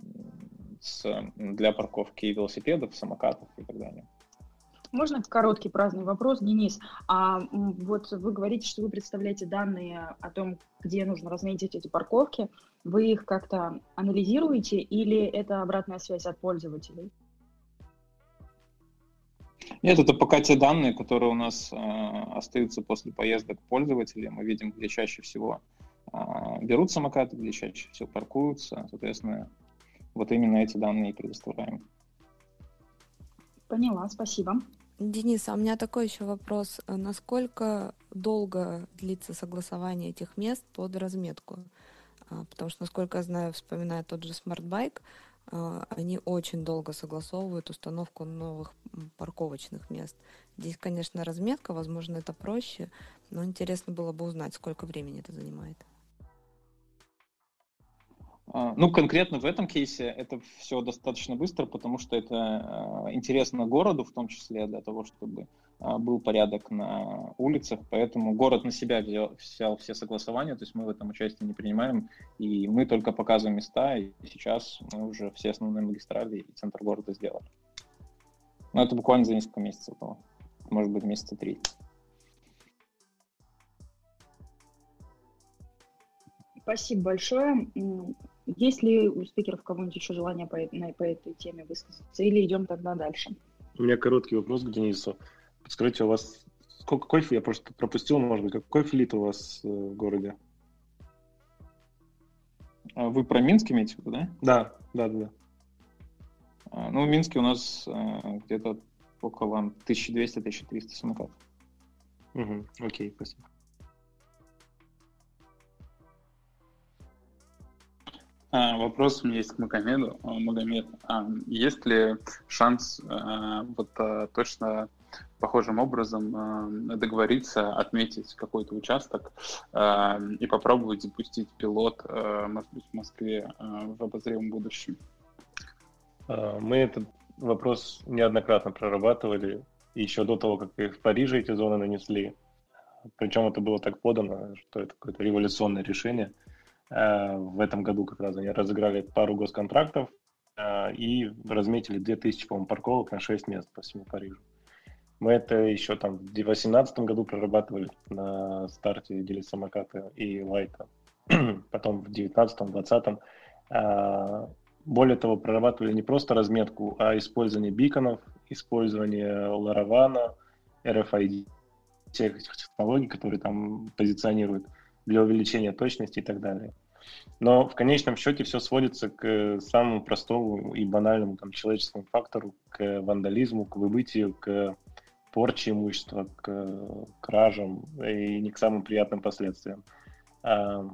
для парковки велосипедов, самокатов и так далее. Можно короткий праздный вопрос, Денис? А вот вы говорите, что вы представляете данные о том, где нужно разметить эти парковки. Вы их как-то анализируете или это обратная связь от пользователей? Нет, это пока те данные, которые у нас э, остаются после поездок пользователей. Мы видим, где чаще всего э, берут самокаты, где чаще всего паркуются. Соответственно, вот именно эти данные и предоставляем. Поняла, спасибо. Денис, а у меня такой еще вопрос. Насколько долго длится согласование этих мест под разметку? А, потому что, насколько я знаю, вспоминая тот же Smartbike, они очень долго согласовывают установку новых парковочных мест. Здесь, конечно, разметка, возможно, это проще, но интересно было бы узнать, сколько времени это занимает. А, ну, конкретно в этом кейсе это все достаточно быстро, потому что это а, интересно городу, в том числе для того, чтобы а, был порядок на улицах, поэтому город на себя взял, взял все согласования, то есть мы в этом участие не принимаем, и мы только показываем места, и сейчас мы уже все основные магистрали и центр города сделали. Но это буквально за несколько месяцев было, может быть, месяца три. Спасибо большое. Есть ли у спикеров кого-нибудь еще желание по, на, по этой теме высказаться? Или идем тогда дальше? У меня короткий вопрос к Денису. Подскажите, у вас сколько кофе? Я просто пропустил, может быть, какой филит у вас э, в городе? А вы про Минск имеете в виду, да? Да, да, да. А, ну, в Минске у нас а, где-то около 1200-1300 самокатов. Угу, окей, спасибо. А, вопрос у меня есть к Магомеду. А, Магомед, а есть ли шанс а, вот точно похожим образом договориться, отметить какой-то участок и попробовать запустить пилот, может быть, в Москве в обозримом будущем? Мы этот вопрос неоднократно прорабатывали еще до того, как в Париже эти зоны нанесли. Причем это было так подано, что это какое-то революционное решение – в этом году как раз они разыграли пару госконтрактов э, и разметили 2000, по-моему, парковок на 6 мест по всему Парижу. Мы это еще там в 2018 году прорабатывали на старте дели самоката и лайта. Потом в 2019-2020. Э, более того, прорабатывали не просто разметку, а использование биконов, использование Laravan, RFID, тех технологий, которые там позиционируют для увеличения точности и так далее. Но в конечном счете все сводится к самому простому и банальному там, человеческому фактору, к вандализму, к выбытию, к порче имущества, к кражам и не к самым приятным последствиям. А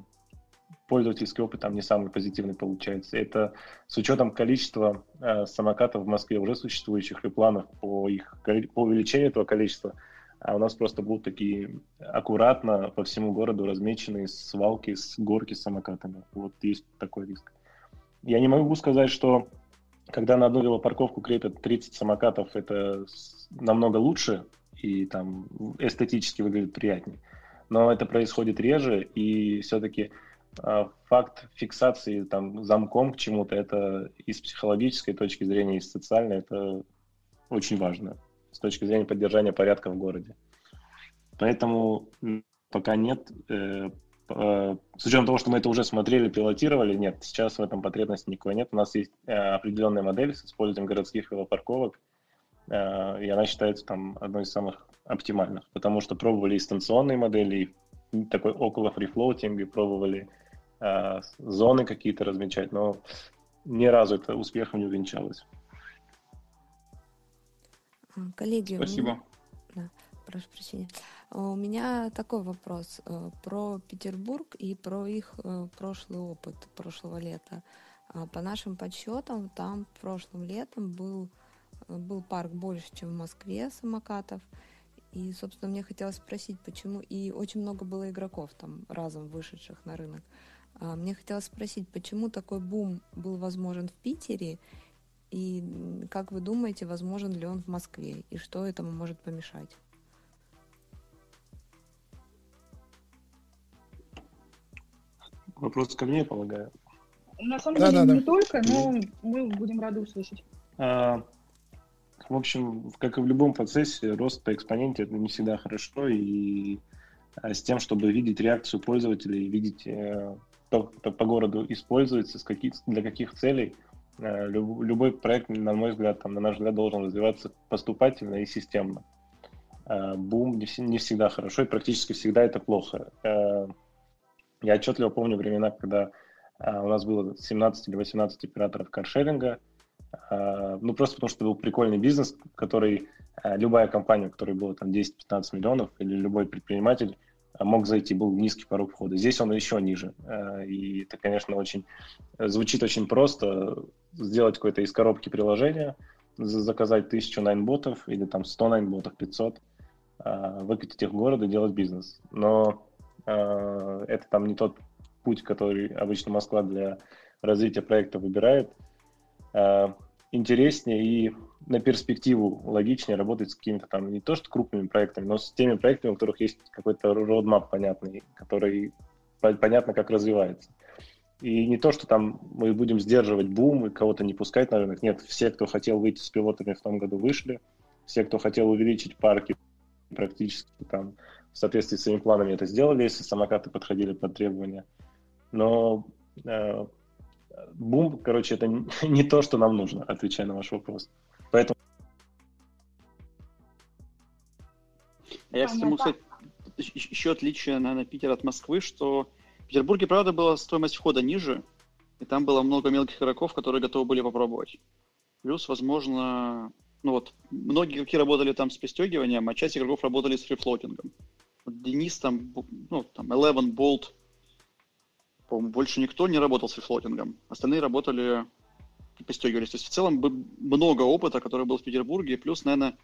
пользовательский опыт там не самый позитивный получается. Это с учетом количества э, самокатов в Москве уже существующих и планов по их по увеличению этого количества а у нас просто будут такие аккуратно по всему городу размеченные свалки с горки с самокатами. Вот есть такой риск. Я не могу сказать, что когда на одну велопарковку крепят 30 самокатов, это намного лучше и там эстетически выглядит приятнее. Но это происходит реже, и все-таки а, факт фиксации там замком к чему-то, это и с психологической точки зрения, и с социальной, это очень важно с точки зрения поддержания порядка в городе. Поэтому пока нет, э, э, с учетом того, что мы это уже смотрели, пилотировали, нет, сейчас в этом потребности никакой нет. У нас есть э, определенная модель с использованием городских велопарковок, и она считается там одной из самых оптимальных, потому что пробовали и станционные модели, и такой около free-floating, и пробовали зоны какие-то размечать, но ни разу это успехом не увенчалось. Коллеги, Спасибо. Меня... Да, прошу прощения. У меня такой вопрос э, про Петербург и про их э, прошлый опыт прошлого лета. А, по нашим подсчетам, там прошлым летом был, э, был парк больше, чем в Москве самокатов. И, собственно, мне хотелось спросить, почему... И очень много было игроков там разом вышедших на рынок. А, мне хотелось спросить, почему такой бум был возможен в Питере, и как вы думаете, возможен ли он в Москве? И что этому может помешать? Вопрос ко мне, полагаю. На самом да, деле да, не да. только, но мы будем рады услышать. А, в общем, как и в любом процессе, рост по экспоненте это не всегда хорошо, и а, с тем, чтобы видеть реакцию пользователей, видеть, э, кто по городу используется, с каких, для каких целей – любой проект, на мой взгляд, там, на наш взгляд, должен развиваться поступательно и системно. Э, бум не всегда хорошо, и практически всегда это плохо. Э, я отчетливо помню времена, когда у нас было 17 или 18 операторов каршеринга, ну, просто потому что был прикольный бизнес, который любая компания, у которой было там 10-15 миллионов, или любой предприниматель мог зайти, был низкий порог входа. Здесь он еще ниже. Э, и это, конечно, очень звучит очень просто. Сделать какое-то из коробки приложение, заказать тысячу найнботов или там 100 найнботов, 500, э, выкатить их в город и делать бизнес. Но э, это там не тот путь, который обычно Москва для развития проекта выбирает интереснее и на перспективу логичнее работать с какими-то там не то что крупными проектами, но с теми проектами, у которых есть какой-то roadmap понятный, который понятно, как развивается. И не то, что там мы будем сдерживать бум и кого-то не пускать на рынок. Нет, все, кто хотел выйти с пилотами в том году, вышли. Все, кто хотел увеличить парки, практически там в соответствии с своими планами это сделали, если самокаты подходили под требования. Но э, бум, короче, это не то, что нам нужно, отвечая на ваш вопрос. Поэтому... Я, кстати, могу сказать, еще отличие, наверное, Питера от Москвы, что в Петербурге, правда, была стоимость входа ниже, и там было много мелких игроков, которые готовы были попробовать. Плюс, возможно, ну вот, многие игроки работали там с пристегиванием, а часть игроков работали с фрифлотингом. Вот Денис там, ну, там, Eleven, Bolt, по-моему, больше никто не работал с рефлотингом. Остальные работали и пристегивались. То есть в целом много опыта, который был в Петербурге, плюс, наверное,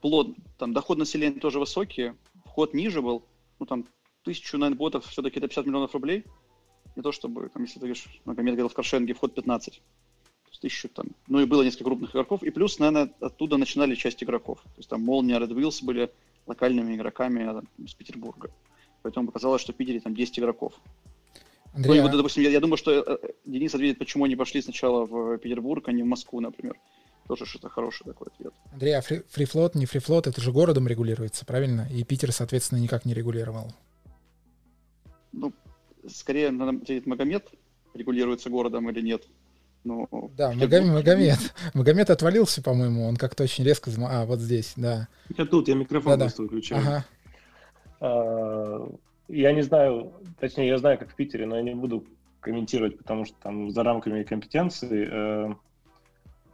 плод, там, доход населения тоже высокий, вход ниже был, ну, там, тысячу, наверное, ботов все-таки это 50 миллионов рублей. Не то чтобы, там, если ты говоришь, например, говорил в каршеринге вход 15. То есть тысячу там. Ну и было несколько крупных игроков. И плюс, наверное, оттуда начинали часть игроков. То есть там Молния, Red Wheels были локальными игроками там, из Петербурга. Поэтому показалось, что в Питере там 10 игроков. Андрей, ну, вот, допустим, я, я думаю, что э, Денис ответит, почему они пошли сначала в Петербург, а не в Москву, например. Тоже что-то хороший такой ответ. Андрей, а фри фрифлот, не фрифлот, это же городом регулируется, правильно? И Питер, соответственно, никак не регулировал. Ну, скорее, надо ответить, Магомед регулируется городом или нет. Ну, да, Магомед, Магомед. Магомед отвалился, по-моему, он как-то очень резко... А, вот здесь, да. Я тут, я микрофон да, просто выключаю. Ага. А, я не знаю, точнее, я знаю, как в Питере, но я не буду комментировать, потому что там за рамками компетенции. Э,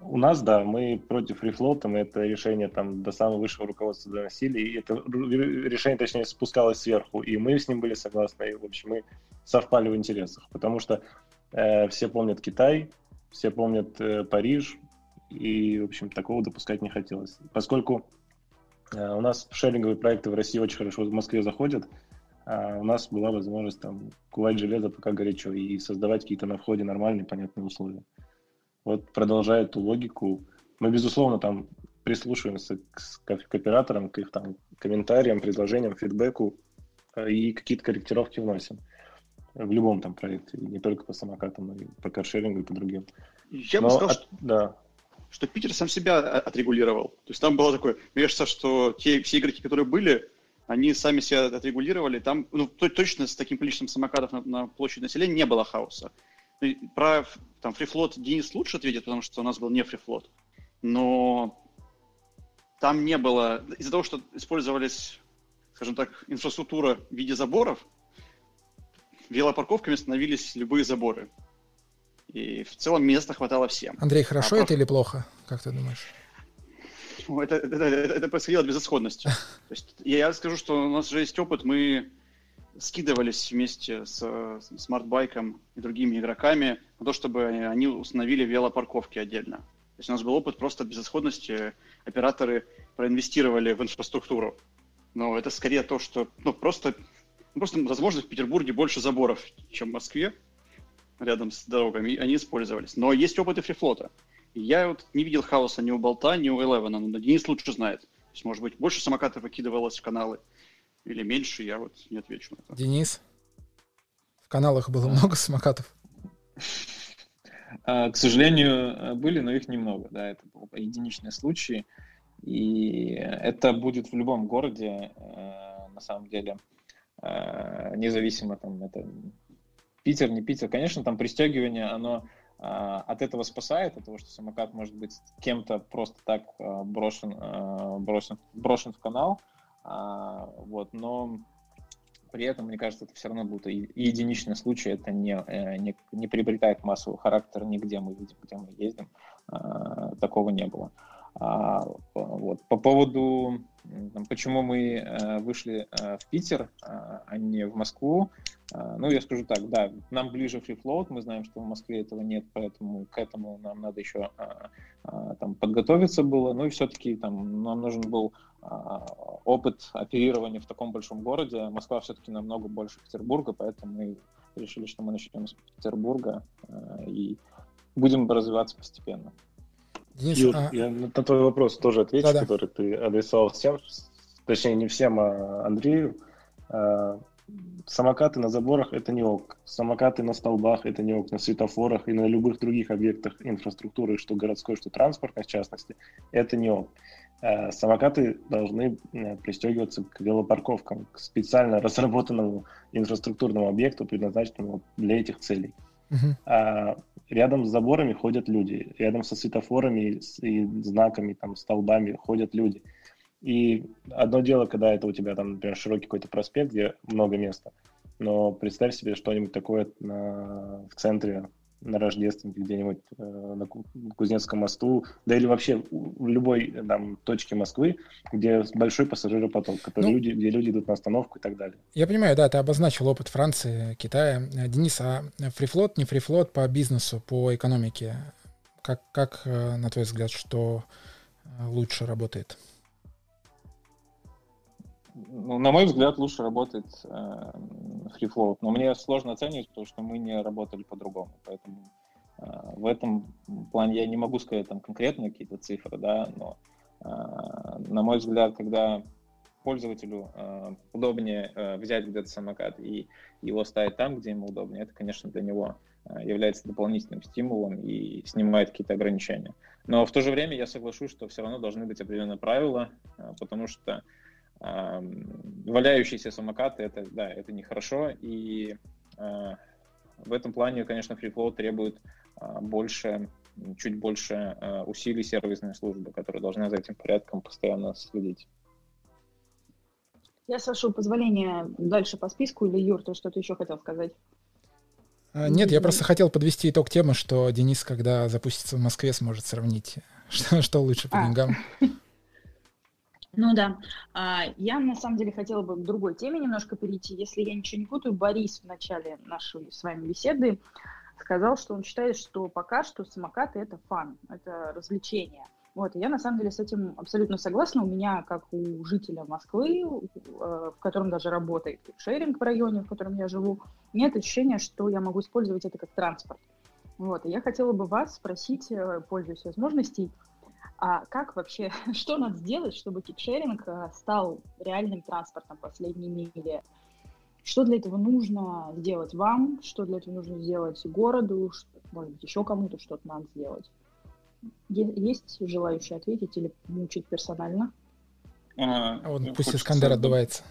у нас, да, мы против рефлота, мы это решение там до самого высшего руководства доносили, и это решение, точнее, спускалось сверху, и мы с ним были согласны, и, в общем, мы совпали в интересах, потому что э, все помнят Китай, все помнят э, Париж, и, в общем, такого допускать не хотелось. Поскольку Uh, у нас шеринговые проекты в России очень хорошо в Москве заходят. Uh, у нас была возможность там кувать железо пока горячо и создавать какие-то на входе нормальные, понятные условия. Вот продолжая эту логику, мы, безусловно, там прислушиваемся к, к, к операторам, к их там комментариям, предложениям, фидбэку и какие-то корректировки вносим в любом там проекте, не только по самокатам, но и по каршерингу и по другим. Я но бы сказал, от, что, да. что Питер сам себя отрегулировал. То есть там было такое, мне кажется, что те все игроки, которые были, они сами себя отрегулировали. Там ну, точно с таким количеством самокатов на, на площадь населения не было хаоса. Про там фрифлот Денис лучше ответит, потому что у нас был не фрифлот. Но там не было, из-за того, что использовались, скажем так, инфраструктура в виде заборов, велопарковками становились любые заборы. И в целом места хватало всем. Андрей, хорошо а это или плохо, как ты думаешь? Ну, это, это, это, это происходило без исходности. То есть, я скажу, что у нас же есть опыт, мы скидывались вместе с, смартбайком и другими игроками на то, чтобы они установили велопарковки отдельно. То есть у нас был опыт просто безысходности, операторы проинвестировали в инфраструктуру. Но это скорее то, что ну, просто ну, просто, возможно, в Петербурге больше заборов, чем в Москве, рядом с дорогами, они использовались. Но есть фрифлота. И я вот не видел хаоса ни у Болта, ни у Элевена, но Денис лучше знает. То есть, может быть, больше самокатов выкидывалось в каналы или меньше, я вот не отвечу на это. Денис, в каналах было много самокатов? А, к сожалению, были, но их немного. Да, это был единичные случаи. И это будет в любом городе, э, на самом деле. Э, независимо там это Питер, не Питер. Конечно, там пристегивание, оно э, от этого спасает, от того, что самокат может быть кем-то просто так э, брошен, брошен, брошен в канал. Вот, но при этом, мне кажется, это все равно будут единичные случаи, это не, не, не приобретает массовый характер нигде мы видим, где мы ездим, такого не было. А, вот. По поводу, почему мы э, вышли э, в Питер, а, а не в Москву, а, ну, я скажу так, да, нам ближе float, мы знаем, что в Москве этого нет, поэтому к этому нам надо еще там подготовиться было, ну и все-таки там нам нужен был опыт оперирования в таком большом городе. Москва все-таки намного больше Петербурга, поэтому мы решили, что мы начнем с Петербурга и будем развиваться постепенно. Денис, Юр, а... я на твой вопрос тоже отвечу, Да-да. который ты адресовал всем, точнее не всем, а Андрею. А, самокаты на заборах это не ок. Самокаты на столбах это не ок. На светофорах и на любых других объектах инфраструктуры, что городской, что транспортной в частности, это не ок. А, самокаты должны э, пристегиваться к велопарковкам, к специально разработанному инфраструктурному объекту, предназначенному для этих целей. Uh-huh. А рядом с заборами ходят люди, рядом со светофорами и знаками, там, столбами ходят люди. И одно дело, когда это у тебя там, например, широкий какой-то проспект, где много места, но представь себе что-нибудь такое на, в центре на Рождественке где-нибудь э, на Кузнецком мосту, да или вообще в любой там, точке Москвы, где большой пассажиропоток, который ну, люди, где люди идут на остановку и так далее. Я понимаю, да, ты обозначил опыт Франции, Китая. Денис, а фрифлот, не фрифлот по бизнесу, по экономике, как, как э, на твой взгляд, что э, лучше работает? Ну, на мой взгляд, лучше работает э, FreeFloat, но мне сложно оценивать, потому что мы не работали по-другому, поэтому э, в этом плане я не могу сказать там конкретно какие-то цифры, да, но э, на мой взгляд, когда пользователю э, удобнее э, взять где-то самокат и его ставить там, где ему удобнее, это, конечно, для него э, является дополнительным стимулом и снимает какие-то ограничения. Но в то же время я соглашусь, что все равно должны быть определенные правила, э, потому что валяющиеся самокаты это да это нехорошо и э, в этом плане конечно FreeFlow требует э, больше чуть больше э, усилий сервисной службы которая должна за этим порядком постоянно следить. Я Сашу позволения дальше по списку или Юр ты что-то еще хотел сказать? Нет, я просто хотел подвести итог темы, что Денис, когда запустится в Москве, сможет сравнить, что, что лучше по а. Ну да. А, я на самом деле хотела бы к другой теме немножко перейти. Если я ничего не путаю, Борис в начале нашей с вами беседы сказал, что он считает, что пока что самокаты это фан, это развлечение. Вот, и я на самом деле с этим абсолютно согласна. У меня, как у жителя Москвы, в котором даже работает шеринг в районе, в котором я живу, нет ощущения, что я могу использовать это как транспорт. Вот, и я хотела бы вас спросить, пользуясь возможностью, а как вообще, что надо сделать, чтобы кикшеринг стал реальным транспортом последней мили? Что для этого нужно сделать вам, что для этого нужно сделать городу, может быть, еще кому-то что-то надо сделать? Есть желающие ответить или мучить персонально? А, а вот пусть Искандер отдувается.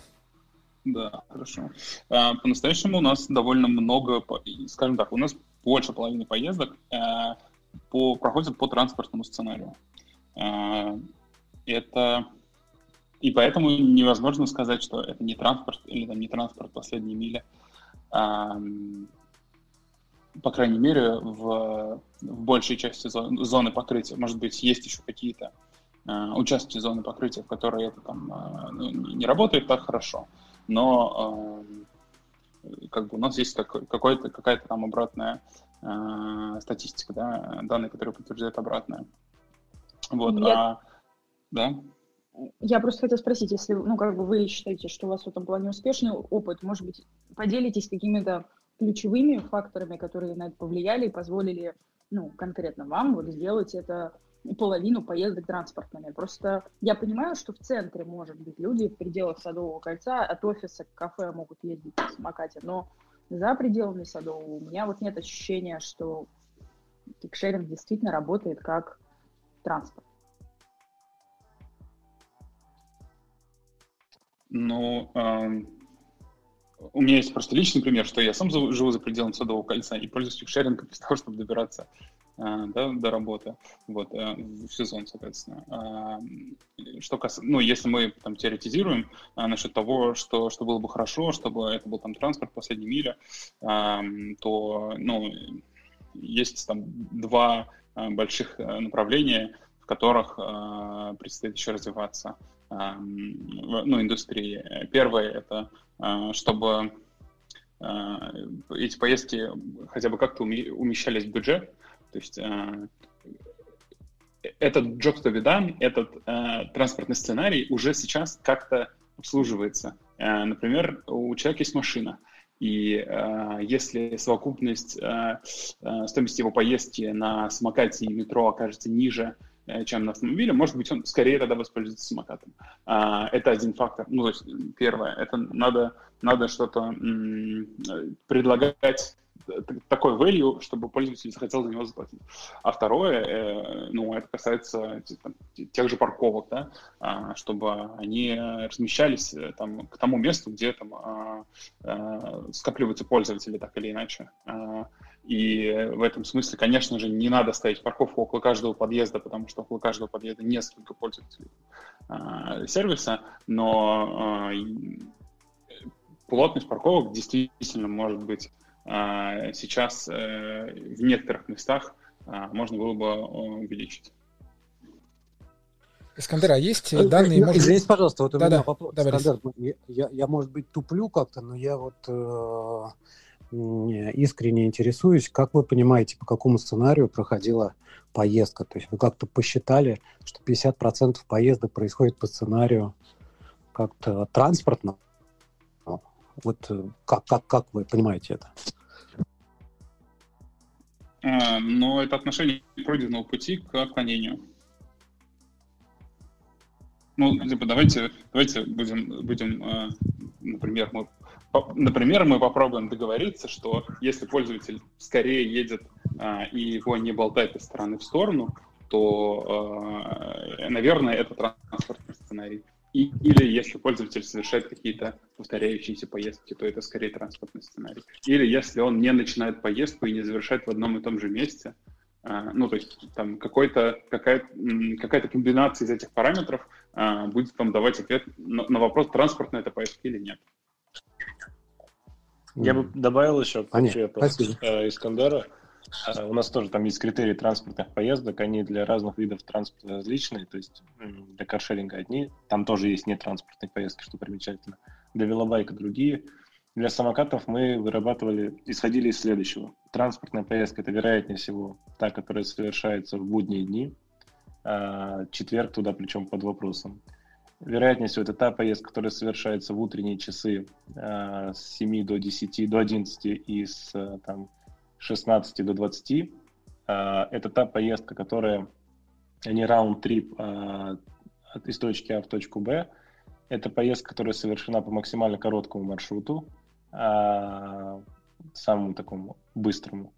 Да, хорошо. А, по-настоящему у нас довольно много, скажем так, у нас больше половины поездок а, по, проходят по транспортному сценарию. А, это и поэтому невозможно сказать, что это не транспорт или там не транспорт последней мили. По крайней мере, в, в большей части зоны, зоны покрытия. Может быть, есть еще какие-то а, участки зоны покрытия, в которые это там а, ну, не работает так хорошо. Но как бы у нас есть как, какая-то там обратная а, статистика, да, данные, которые подтверждают обратное. Вот, Я... а, да. Я просто хотела спросить, если, ну, как бы вы считаете, что у вас в этом плане успешный опыт, может быть, поделитесь какими-то ключевыми факторами, которые на это повлияли и позволили, ну, конкретно вам вот сделать это половину поездок транспортными. Просто я понимаю, что в центре, может быть, люди в пределах Садового кольца от офиса к кафе могут ездить на самокате, но за пределами Садового у меня вот нет ощущения, что кикшеринг действительно работает как транспорт. Ну, э, у меня есть просто личный пример, что я сам живу за пределами Садового кольца и пользуюсь шерингом для того, чтобы добираться э, да, до работы вот, э, в сезон, соответственно. Э, что кас... Ну, если мы там теоретизируем э, насчет того, что, что было бы хорошо, чтобы это был там транспорт последней мили, э, то, ну, есть там два больших направления, в которых э, предстоит еще развиваться – ну, индустрии. Первое — это чтобы эти поездки хотя бы как-то умещались в бюджет. То есть этот job to be done, этот транспортный сценарий уже сейчас как-то обслуживается. Например, у человека есть машина, и э, если совокупность э, стоимости его поездки на самокате и метро окажется ниже Э, чем на автомобиле, может быть, он скорее тогда воспользуется самокатом. А, это один фактор. Ну, то есть, первое, это надо, надо что-то предлагать такой value, чтобы пользователь захотел за него заплатить. А второе, э, ну, это касается там, тех же парковок, да, а, чтобы они размещались э, там, к тому месту, где там а, а, скапливаются пользователи так или иначе. А, и в этом смысле, конечно же, не надо ставить парковку около каждого подъезда, потому что около каждого подъезда несколько пользователей э, сервиса, но э, плотность парковок действительно может быть э, сейчас э, в некоторых местах э, можно было бы увеличить. Искандер, а есть э, данные? Может... Извините, пожалуйста, вот у да, меня да, вопрос. Искандер, я, я, я, может быть, туплю как-то, но я вот э, искренне интересуюсь, как вы понимаете, по какому сценарию проходила поездка? То есть вы как-то посчитали, что 50% поездок происходит по сценарию как-то транспортно? Вот э, как, как, как вы понимаете это? А, но это отношение пройденного пути к отклонению. Ну, типа, давайте, давайте будем, будем, э, например, мы Например, мы попробуем договориться, что если пользователь скорее едет а, и его не болтает из стороны в сторону, то, а, наверное, это транспортный сценарий. И, или если пользователь совершает какие-то повторяющиеся поездки, то это скорее транспортный сценарий. Или если он не начинает поездку и не завершает в одном и том же месте, а, ну, то есть там какой-то, какая-то, какая-то комбинация из этих параметров а, будет вам давать ответ на, на вопрос, транспортная это поездка или нет. Я бы добавил еще общий вопрос э, Искандера. Э, у нас тоже там есть критерии транспортных поездок, они для разных видов транспорта различные, то есть для каршеринга одни, там тоже есть нетранспортные поездки, что примечательно, для велобайка другие. Для самокатов мы вырабатывали, исходили из следующего. Транспортная поездка – это, вероятнее всего, та, которая совершается в будние дни. а четверг туда причем под вопросом. Вероятнее всего, это та поездка, которая совершается в утренние часы э, с 7 до 10, до 11 и с э, там, 16 до 20. Э, это та поездка, которая не раунд-трип э, из точки А в точку Б. Это поездка, которая совершена по максимально короткому маршруту, э, самому такому быстрому.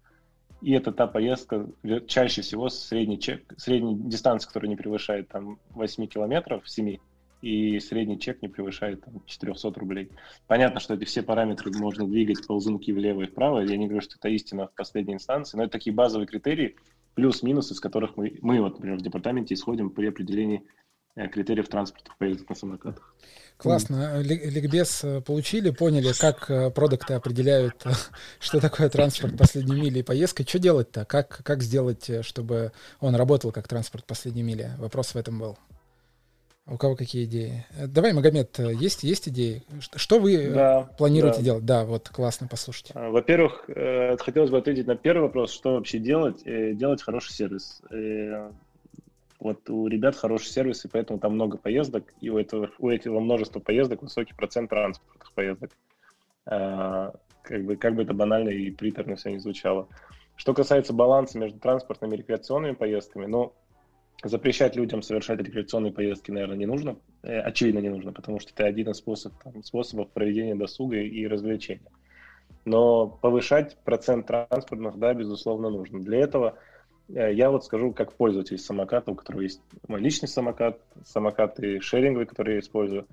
И это та поездка чаще всего с средней, чек, средней дистанции, которая не превышает там 8 километров, 7 и средний чек не превышает там, 400 рублей. Понятно, что эти все параметры можно двигать ползунки влево и вправо. Я не говорю, что это истина в последней инстанции, но это такие базовые критерии, плюс-минус, из которых мы, мы вот, например, в департаменте исходим при определении э, критериев транспортных поездок на самокатах. Классно. Ликбез э, получили, поняли, как э, продукты определяют, что такое транспорт последней мили и поездка. Что делать-то? Как, как сделать, чтобы он работал как транспорт последней мили? Вопрос в этом был. У кого какие идеи? Э, давай, Магомед, э, есть, есть идеи? Что вы э, да, планируете да. делать? Да, вот классно, послушайте. А, во-первых, хотелось бы ответить на первый вопрос, что вообще делать? Делать хороший сервис. Вот у ребят хороший сервис, и поэтому там много поездок, и у этого, у этого множества поездок высокий процент транспортных поездок. Как бы, как бы это банально и приторно все не звучало. Что касается баланса между транспортными и рекреационными поездками, ну, запрещать людям совершать рекреационные поездки, наверное, не нужно. Э, очевидно, не нужно, потому что это один из способ, там, способов проведения досуга и развлечения. Но повышать процент транспортных, да, безусловно, нужно. Для этого э, я вот скажу, как пользователь самоката, у которого есть мой личный самокат, самокаты шеринговые, которые я использую.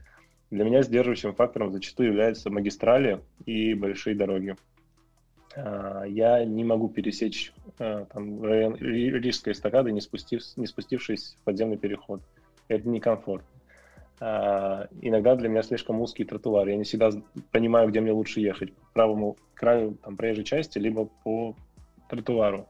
Для меня сдерживающим фактором зачастую являются магистрали и большие дороги. А, я не могу пересечь там, район Рижской эстакады, не, спустив, не спустившись в подземный переход. Это некомфортно. А, иногда для меня слишком узкий тротуар. Я не всегда понимаю, где мне лучше ехать. По правому краю там, проезжей части, либо по тротуару.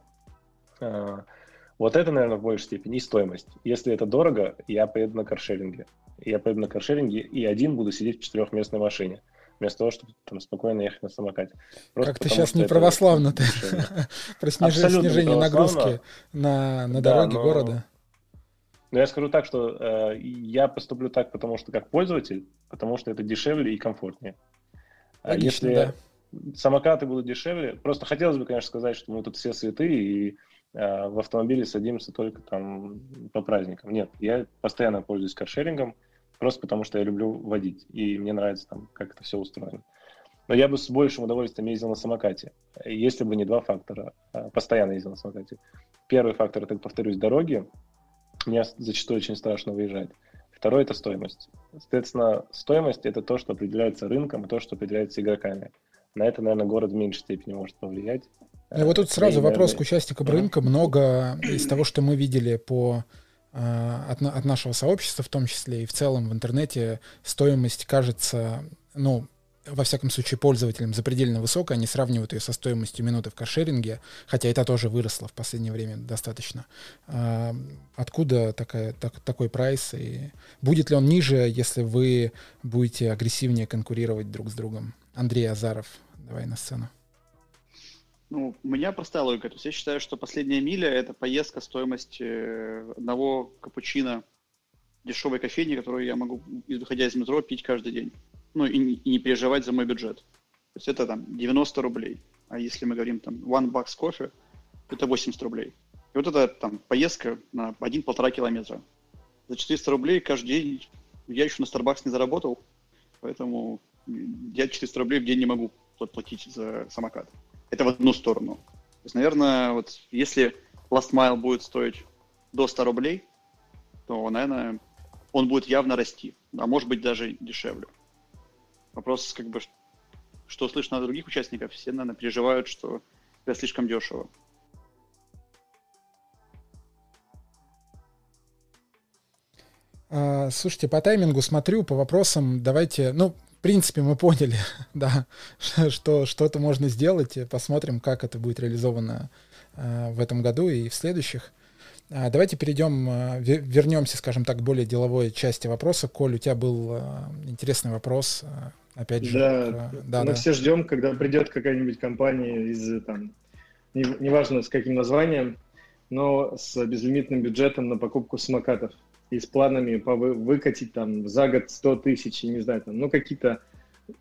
Вот это, наверное, в большей степени и стоимость. Если это дорого, я поеду на каршеринге. Я поеду на каршеринге и один буду сидеть в четырехместной машине вместо того, чтобы там спокойно ехать на самокате. Просто как ты сейчас не православно ты про снижение нагрузки на, на дороге да, но... города. Но я скажу так, что э, я поступлю так, потому что как пользователь, потому что это дешевле и комфортнее. А Логично, Если да. самокаты будут дешевле, просто хотелось бы, конечно, сказать, что мы тут все святые и э, в автомобиле садимся только там по праздникам. Нет, я постоянно пользуюсь каршерингом, просто потому что я люблю водить, и мне нравится там, как это все устроено. Но я бы с большим удовольствием ездил на самокате, если бы не два фактора. А, постоянно ездил на самокате. Первый фактор, это, повторюсь, дороги. Мне зачастую очень страшно выезжать. Второй – это стоимость. Соответственно, стоимость – это то, что определяется рынком, и то, что определяется игроками. На это, наверное, город в меньшей степени может повлиять. И вот тут сразу и, вопрос наверное... к участникам рынка. Много из того, что мы видели по Э, от, от нашего сообщества в том числе и в целом в интернете стоимость кажется, ну, во всяком случае, пользователям запредельно высокая, они сравнивают ее со стоимостью минуты в каршеринге, хотя это тоже выросло в последнее время достаточно. А, откуда такая, так, такой прайс? И будет ли он ниже, если вы будете агрессивнее конкурировать друг с другом? Андрей Азаров, давай на сцену. Ну, у меня простая логика. То есть я считаю, что последняя миля – это поездка стоимости э, одного капучино дешевой кофейни, которую я могу, выходя из метро, пить каждый день. Ну, и, и не переживать за мой бюджет. То есть это там 90 рублей. А если мы говорим там one bucks кофе, это 80 рублей. И вот это там поездка на 1-1,5 километра. За 400 рублей каждый день я еще на Starbucks не заработал, поэтому я 400 рублей в день не могу платить за самокат. Это в одну сторону. То есть, наверное, вот если last mile будет стоить до 100 рублей, то, наверное, он будет явно расти, а может быть даже дешевле. Вопрос, как бы, что слышно от других участников, все, наверное, переживают, что это слишком дешево. А, слушайте, по таймингу смотрю, по вопросам давайте, ну, в принципе, мы поняли, да, что что-то можно сделать. Посмотрим, как это будет реализовано э, в этом году и в следующих. А, давайте перейдем, э, вернемся, скажем так, к более деловой части вопроса. Коль, у тебя был э, интересный вопрос. Опять же, да, про... да мы да. все ждем, когда придет какая-нибудь компания из там, неважно с каким названием, но с безлимитным бюджетом на покупку самокатов и с планами выкатить там за год 100 тысяч, не знаю, там, ну какие-то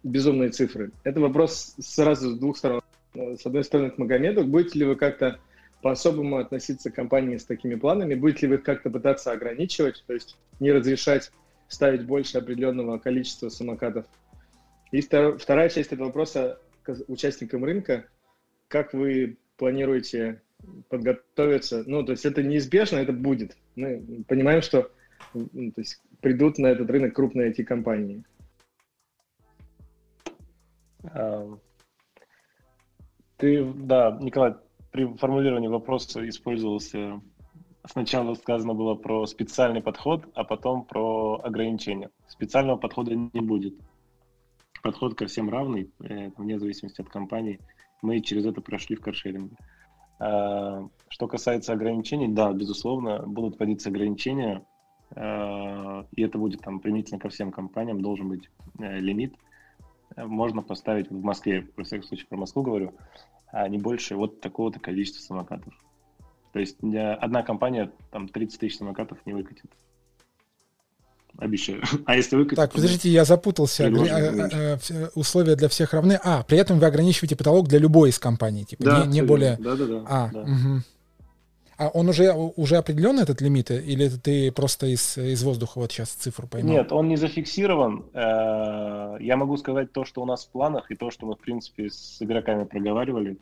безумные цифры. Это вопрос сразу с двух сторон. С одной стороны, к Магомеду, будете ли вы как-то по-особому относиться к компании с такими планами? Будете ли вы как-то пытаться ограничивать, то есть не разрешать ставить больше определенного количества самокатов? И вторая часть этого вопроса к участникам рынка. Как вы планируете подготовиться? Ну, то есть это неизбежно, это будет. Мы понимаем, что ну, то есть придут на этот рынок крупные IT-компании. Ты, да, Николай, при формулировании вопроса использовался сначала сказано было про специальный подход, а потом про ограничения. Специального подхода не будет. Подход ко всем равный, э, вне зависимости от компании. Мы через это прошли в каршеринге. А, что касается ограничений, да, безусловно, будут вводиться ограничения, и это будет там применительно ко всем компаниям, должен быть э, лимит. Можно поставить в Москве, про всякий случай про Москву говорю, а не больше вот такого-то количества самокатов. То есть одна компания там 30 тысяч самокатов не выкатит. Обещаю. А если выкатит... Так, подождите, я запутался. А, а, условия для всех равны. А, при этом вы ограничиваете потолок для любой из компаний. Типа, да, не, не более... Да, да, да. А, да. Угу. А он уже, уже определен, этот лимит? Или это ты просто из, из воздуха вот сейчас цифру поймал? Нет, он не зафиксирован. Э, я могу сказать то, что у нас в планах, и то, что мы, в принципе, с игроками проговаривали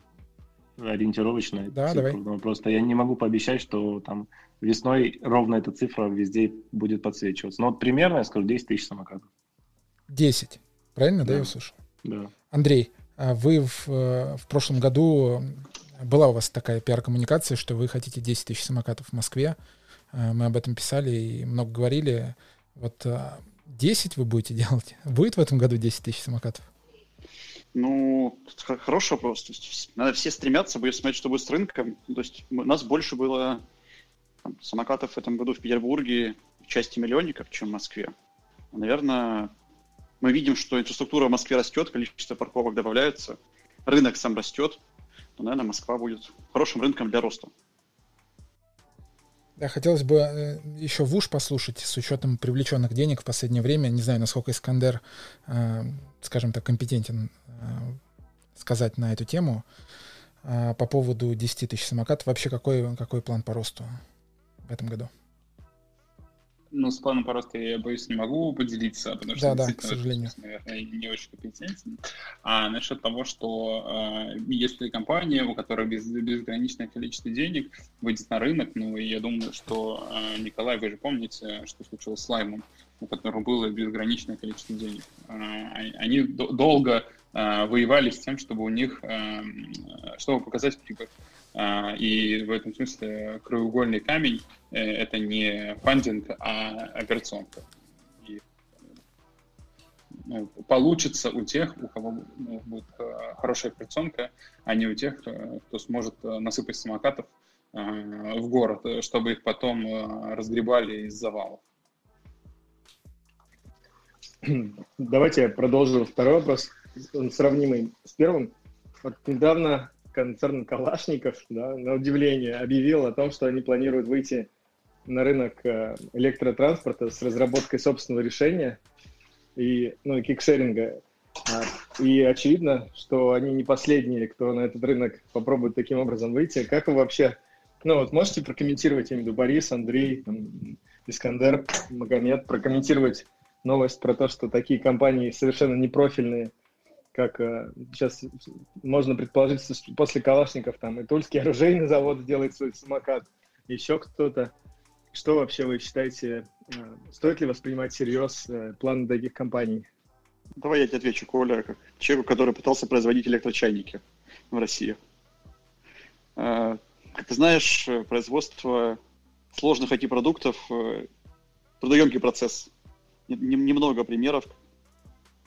ориентировочно. Да, цифру, давай. Но просто я не могу пообещать, что там весной ровно эта цифра везде будет подсвечиваться. Но вот примерно, я скажу, 10 тысяч самокатов. 10. Правильно, да, да я услышал? Да. Андрей, а вы в, э, в прошлом году, была у вас такая пиар-коммуникация, что вы хотите 10 тысяч самокатов в Москве. Э, мы об этом писали и много говорили. Вот 10 вы будете делать? Будет в этом году 10 тысяч самокатов? Ну, хороший вопрос. То есть, надо все стремятся, будет смотреть, что будет с рынком. То есть у нас больше было там, самокатов в этом году в Петербурге в части миллионников, чем в Москве. Наверное, мы видим, что инфраструктура в Москве растет, количество парковок добавляется, рынок сам растет. Но, наверное, Москва будет хорошим рынком для роста. Да, хотелось бы э, еще в уж послушать с учетом привлеченных денег в последнее время. Не знаю, насколько Искандер, э, скажем так, компетентен э, сказать на эту тему. По поводу 10 тысяч самокатов, вообще какой, какой план по росту в этом году? Ну, с планом по росту я, боюсь, не могу поделиться, потому что, да, да, к сожалению. наверное, не очень компетентен. А насчет того, что э, если компания, у которой без, безграничное количество денег, выйдет на рынок, ну, и я думаю, что, э, Николай, вы же помните, что случилось с Лаймом, у которого было безграничное количество денег. Э, они долго э, воевали с тем, чтобы у них, э, чтобы показать прибыль. А, и в этом смысле краеугольный камень э, — это не фандинг, а операционка. И, ну, получится у тех, у кого ну, будет э, хорошая операционка, а не у тех, э, кто сможет насыпать самокатов в город, чтобы их потом разгребали из завалов. Давайте я продолжу второй вопрос, сравнимый с первым. Вот недавно концерн Калашников, да, на удивление, объявил о том, что они планируют выйти на рынок э, электротранспорта с разработкой собственного решения и, ну, кикшеринга. А, и очевидно, что они не последние, кто на этот рынок попробует таким образом выйти. Как вы вообще, ну вот можете прокомментировать, я имею в виду Борис, Андрей, там, Искандер, Магомед, прокомментировать новость про то, что такие компании совершенно непрофильные как э, сейчас можно предположить, что после Калашников там и Тульский оружейный завод сделает свой самокат, еще кто-то. Что вообще вы считаете, э, стоит ли воспринимать всерьез э, планы таких компаний? Давай я тебе отвечу, Коля, как человеку, который пытался производить электрочайники в России. Э, как ты знаешь, производство сложных IT-продуктов э, трудоемкий процесс. Немного примеров,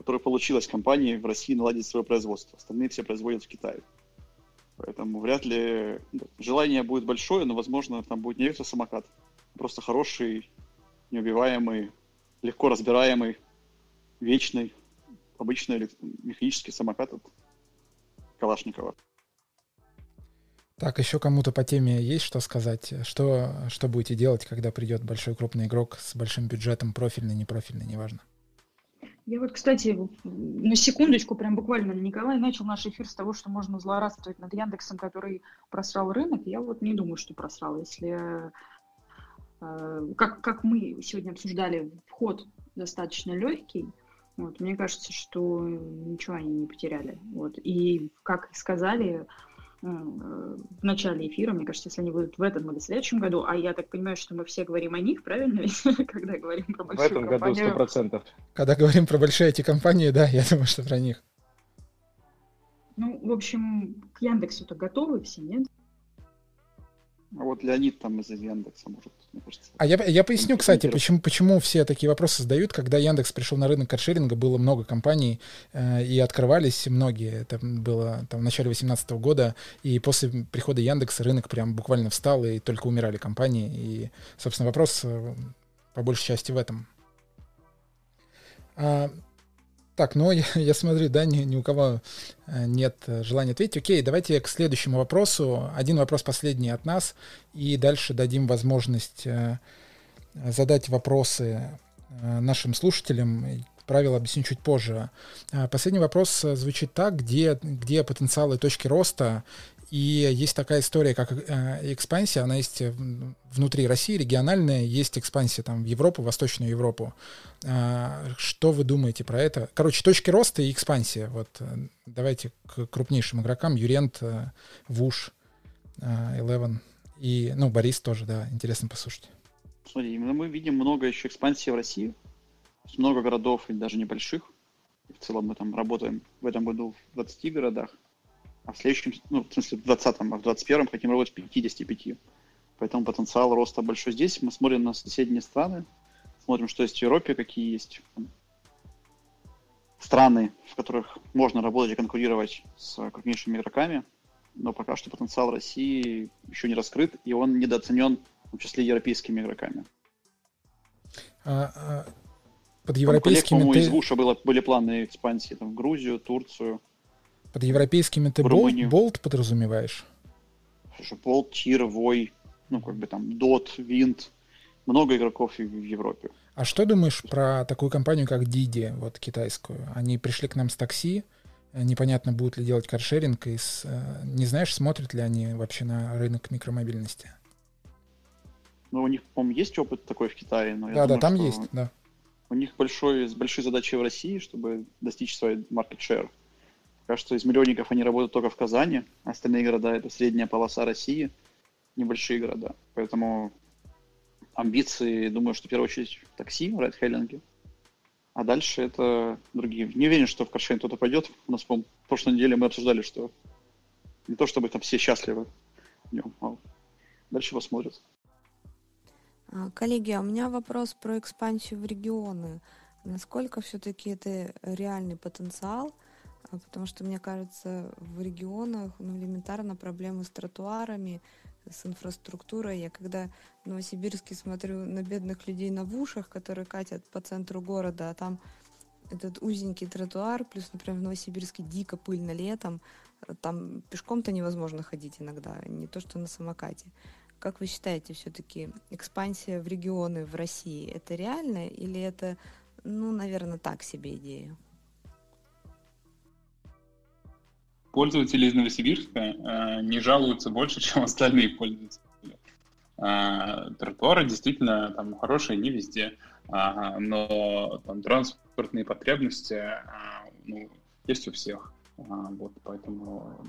которое получилось компании в России наладить свое производство. Остальные все производят в Китае. Поэтому вряд ли желание будет большое, но, возможно, там будет не электросамокат, а просто хороший, неубиваемый, легко разбираемый, вечный, обычный механический самокат от Калашникова. Так, еще кому-то по теме есть что сказать? Что, что будете делать, когда придет большой крупный игрок с большим бюджетом, профильный, непрофильный, неважно? Я вот, кстати, на секундочку, прям буквально, Николай начал наш эфир с того, что можно злорадствовать над Яндексом, который просрал рынок. Я вот не думаю, что просрал. Если, э, как, как мы сегодня обсуждали, вход достаточно легкий, вот, мне кажется, что ничего они не потеряли. Вот. И, как сказали, Э, в начале эфира, мне кажется, если они будут в этом или в следующем году, а я так понимаю, что мы все говорим о них, правильно ведь, когда говорим про большую В этом компанию. году сто процентов. Когда говорим про большие эти компании, да, я думаю, что про них. Ну, в общем, к Яндексу-то готовы все, нет? А вот Леонид там из Яндекса, может, мне кажется. А я, я поясню, кстати, почему, почему все такие вопросы задают. Когда Яндекс пришел на рынок каршеринга, было много компаний, э, и открывались многие. Это было там, в начале 2018 года, и после прихода Яндекса рынок прям буквально встал, и только умирали компании. И, собственно, вопрос э, по большей части в этом. А, так, ну я, я смотрю, да, ни, ни у кого э, нет э, желания ответить. Окей, давайте к следующему вопросу. Один вопрос последний от нас, и дальше дадим возможность э, задать вопросы нашим слушателям. Правила объясню чуть позже. Последний вопрос звучит так, где, где потенциалы точки роста и есть такая история, как э, экспансия, она есть внутри России, региональная, есть экспансия там в Европу, Восточную Европу. А, что вы думаете про это? Короче, точки роста и экспансия. Вот э, давайте к крупнейшим игрокам. Юрент, э, Вуш, Eleven и, ну, Борис тоже, да, интересно послушать. Смотри, мы видим много еще экспансии в России, много городов даже небольших. В целом мы там работаем в этом году в 20 городах а в следующем, ну, в смысле, в 20-м, а в 21-м хотим работать в 55. Поэтому потенциал роста большой здесь. Мы смотрим на соседние страны, смотрим, что есть в Европе, какие есть страны, в которых можно работать и конкурировать с крупнейшими игроками. Но пока что потенциал России еще не раскрыт, и он недооценен, в том числе европейскими игроками. А, а, под европейскими коллег, ты... из Вуша было, были планы экспансии там, в Грузию, Турцию, под европейскими ты болт, болт подразумеваешь? Слушай, болт, тир, вой, ну, как бы там, дот, винт. Много игроков в Европе. А что думаешь про такую компанию, как Didi, вот китайскую? Они пришли к нам с такси, непонятно, будут ли делать каршеринг, и с, э, не знаешь, смотрят ли они вообще на рынок микромобильности? Ну, у них, по-моему, есть опыт такой в Китае, но да, да, думаю, там есть, да. У них большой, большие задачи в России, чтобы достичь свой market share. Кажется, из миллионников они работают только в Казани, остальные города — это средняя полоса России, небольшие города. Поэтому амбиции, думаю, что в первую очередь такси, райдхейлинги, а дальше это другие. Не уверен, что в каршеринг кто-то пойдет. У нас, по в прошлой неделе мы обсуждали, что не то чтобы там все счастливы в нем, а дальше посмотрят. А, коллеги, а у меня вопрос про экспансию в регионы. Насколько все-таки это реальный потенциал – потому что, мне кажется, в регионах ну, элементарно проблемы с тротуарами, с инфраструктурой. Я когда в Новосибирске смотрю на бедных людей на вушах, которые катят по центру города, а там этот узенький тротуар, плюс, например, в Новосибирске дико пыльно летом, там пешком-то невозможно ходить иногда, не то что на самокате. Как вы считаете, все-таки экспансия в регионы в России это реально или это, ну, наверное, так себе идея? Пользователи из Новосибирска э, не жалуются больше, чем остальные пользователи. Э, тротуары действительно там хорошие не везде, э, но там транспортные потребности э, ну, есть у всех. Вот, поэтому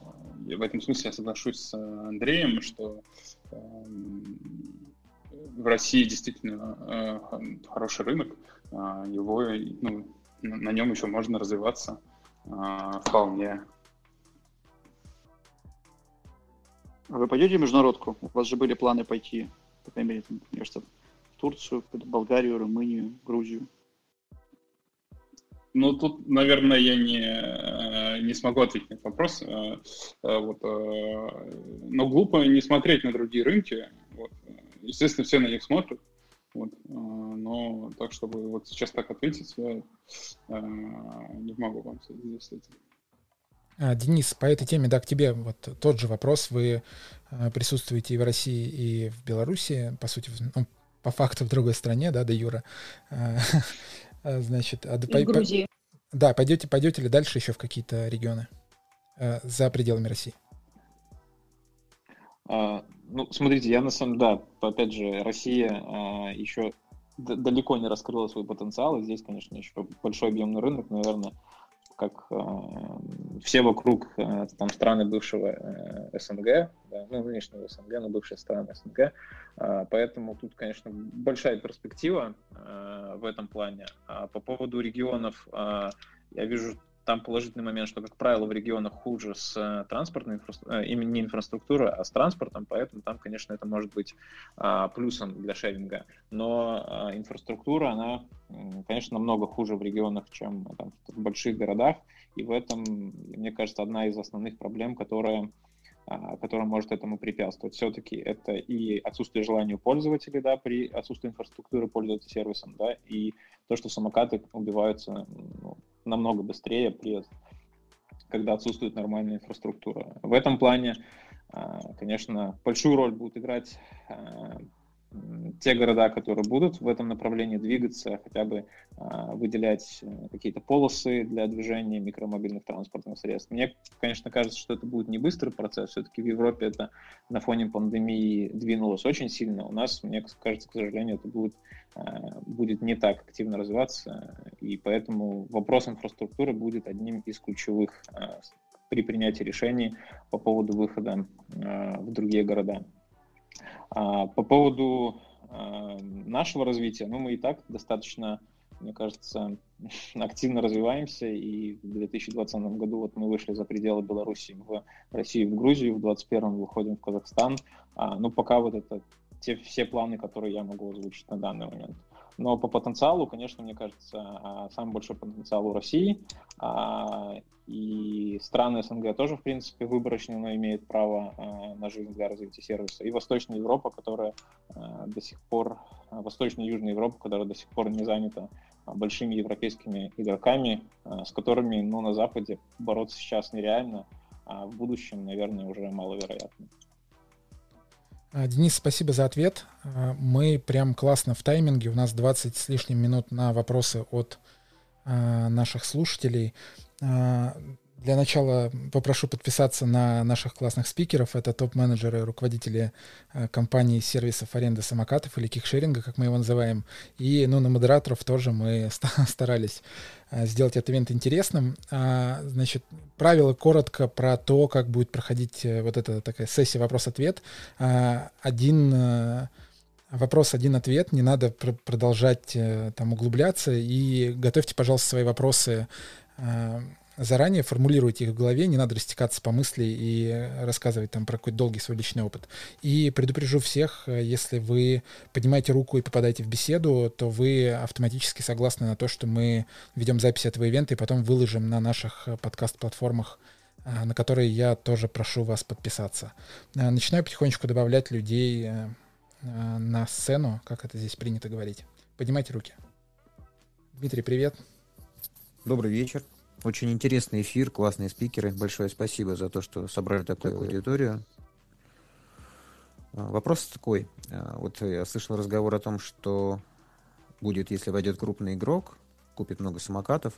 в этом смысле я соглашусь с Андреем, что в России действительно хороший рынок, его, ну, на нем еще можно развиваться э, вполне. А вы пойдете в международку? У вас же были планы пойти, по крайней мере, там, мне кажется, в Турцию, в Болгарию, Румынию, Грузию. Ну, тут, наверное, я не, э, не смогу ответить на этот вопрос. Э, э, вот, но глупо не смотреть на другие рынки. Вот. Естественно, все на них смотрят. Вот. Но так, чтобы вот сейчас так ответить, я не могу вам ответить. А, Денис, по этой теме, да, к тебе вот тот же вопрос. Вы а, присутствуете и в России, и в Беларуси, по сути, ну, по факту в другой стране, да, да, Юра. А, значит, а, и по, в Грузии. По, да, пойдете, пойдете ли дальше еще в какие-то регионы за пределами России? А, ну, смотрите, я на самом да, опять же, Россия а, еще далеко не раскрыла свой потенциал, и здесь, конечно, еще большой объемный рынок, наверное, как э, все вокруг э, там страны бывшего э, СНГ, да, ну, нынешнего СНГ, но бывшие страны СНГ, э, поэтому тут, конечно, большая перспектива э, в этом плане. А по поводу регионов, э, я вижу там положительный момент, что, как правило, в регионах хуже с э, транспортной инфраструктурой, э, именно не инфраструктурой, а с транспортом, поэтому там, конечно, это может быть а, плюсом для шеринга. Но а, инфраструктура, она, конечно, намного хуже в регионах, чем там, в больших городах, и в этом, мне кажется, одна из основных проблем, которая а, которая может этому препятствовать. Все-таки это и отсутствие желания у пользователей, да, при отсутствии инфраструктуры пользоваться сервисом, да, и то, что самокаты убиваются ну, намного быстрее, при, когда отсутствует нормальная инфраструктура. В этом плане, а, конечно, большую роль будет играть а, те города, которые будут в этом направлении двигаться, хотя бы э, выделять какие-то полосы для движения микромобильных транспортных средств. Мне, конечно, кажется, что это будет не быстрый процесс. Все-таки в Европе это на фоне пандемии двинулось очень сильно. У нас, мне кажется, к сожалению, это будет, э, будет не так активно развиваться. И поэтому вопрос инфраструктуры будет одним из ключевых э, при принятии решений по поводу выхода э, в другие города. А, по поводу а, нашего развития, ну, мы и так достаточно, мне кажется, активно развиваемся, и в 2020 году вот мы вышли за пределы Беларуси в Россию, в Грузию, в 2021 выходим в Казахстан. А, ну, пока вот это те все планы, которые я могу озвучить на данный момент. Но по потенциалу, конечно, мне кажется, а, самый большой потенциал у России. А, и страны СНГ тоже, в принципе, выборочно но имеют право а, на жизнь для развития сервиса. И Восточная Европа, которая до сих пор, Восточная и Южная Европа, которая до сих пор не занята большими европейскими игроками, с которыми ну, на Западе бороться сейчас нереально, а в будущем, наверное, уже маловероятно. А, Денис, спасибо за ответ. А, мы прям классно в тайминге. У нас 20 с лишним минут на вопросы от а, наших слушателей. Для начала попрошу подписаться на наших классных спикеров. Это топ-менеджеры, руководители э, компаний сервисов аренды самокатов или кикшеринга, как мы его называем. И ну, на модераторов тоже мы старались э, сделать этот ивент интересным. А, значит, правила коротко про то, как будет проходить э, вот эта такая сессия вопрос-ответ. А, один вопрос, один ответ. Не надо пр продолжать там углубляться. И готовьте, пожалуйста, свои вопросы заранее формулируйте их в голове, не надо растекаться по мысли и рассказывать там про какой-то долгий свой личный опыт. И предупрежу всех, э, если вы поднимаете руку и попадаете в беседу, то вы автоматически согласны на то, что мы ведем запись этого ивента и потом выложим на наших э, подкаст-платформах, э, на которые я тоже прошу вас подписаться. Начинаю потихонечку добавлять людей на сцену, как это здесь принято говорить. Поднимайте руки. Дмитрий, привет. Добрый вечер. Очень интересный эфир, классные спикеры. Большое спасибо за то, что собрали такую аудиторию. А, вопрос такой. А, вот я слышал разговор о том, что будет, если войдет крупный игрок, купит много самокатов.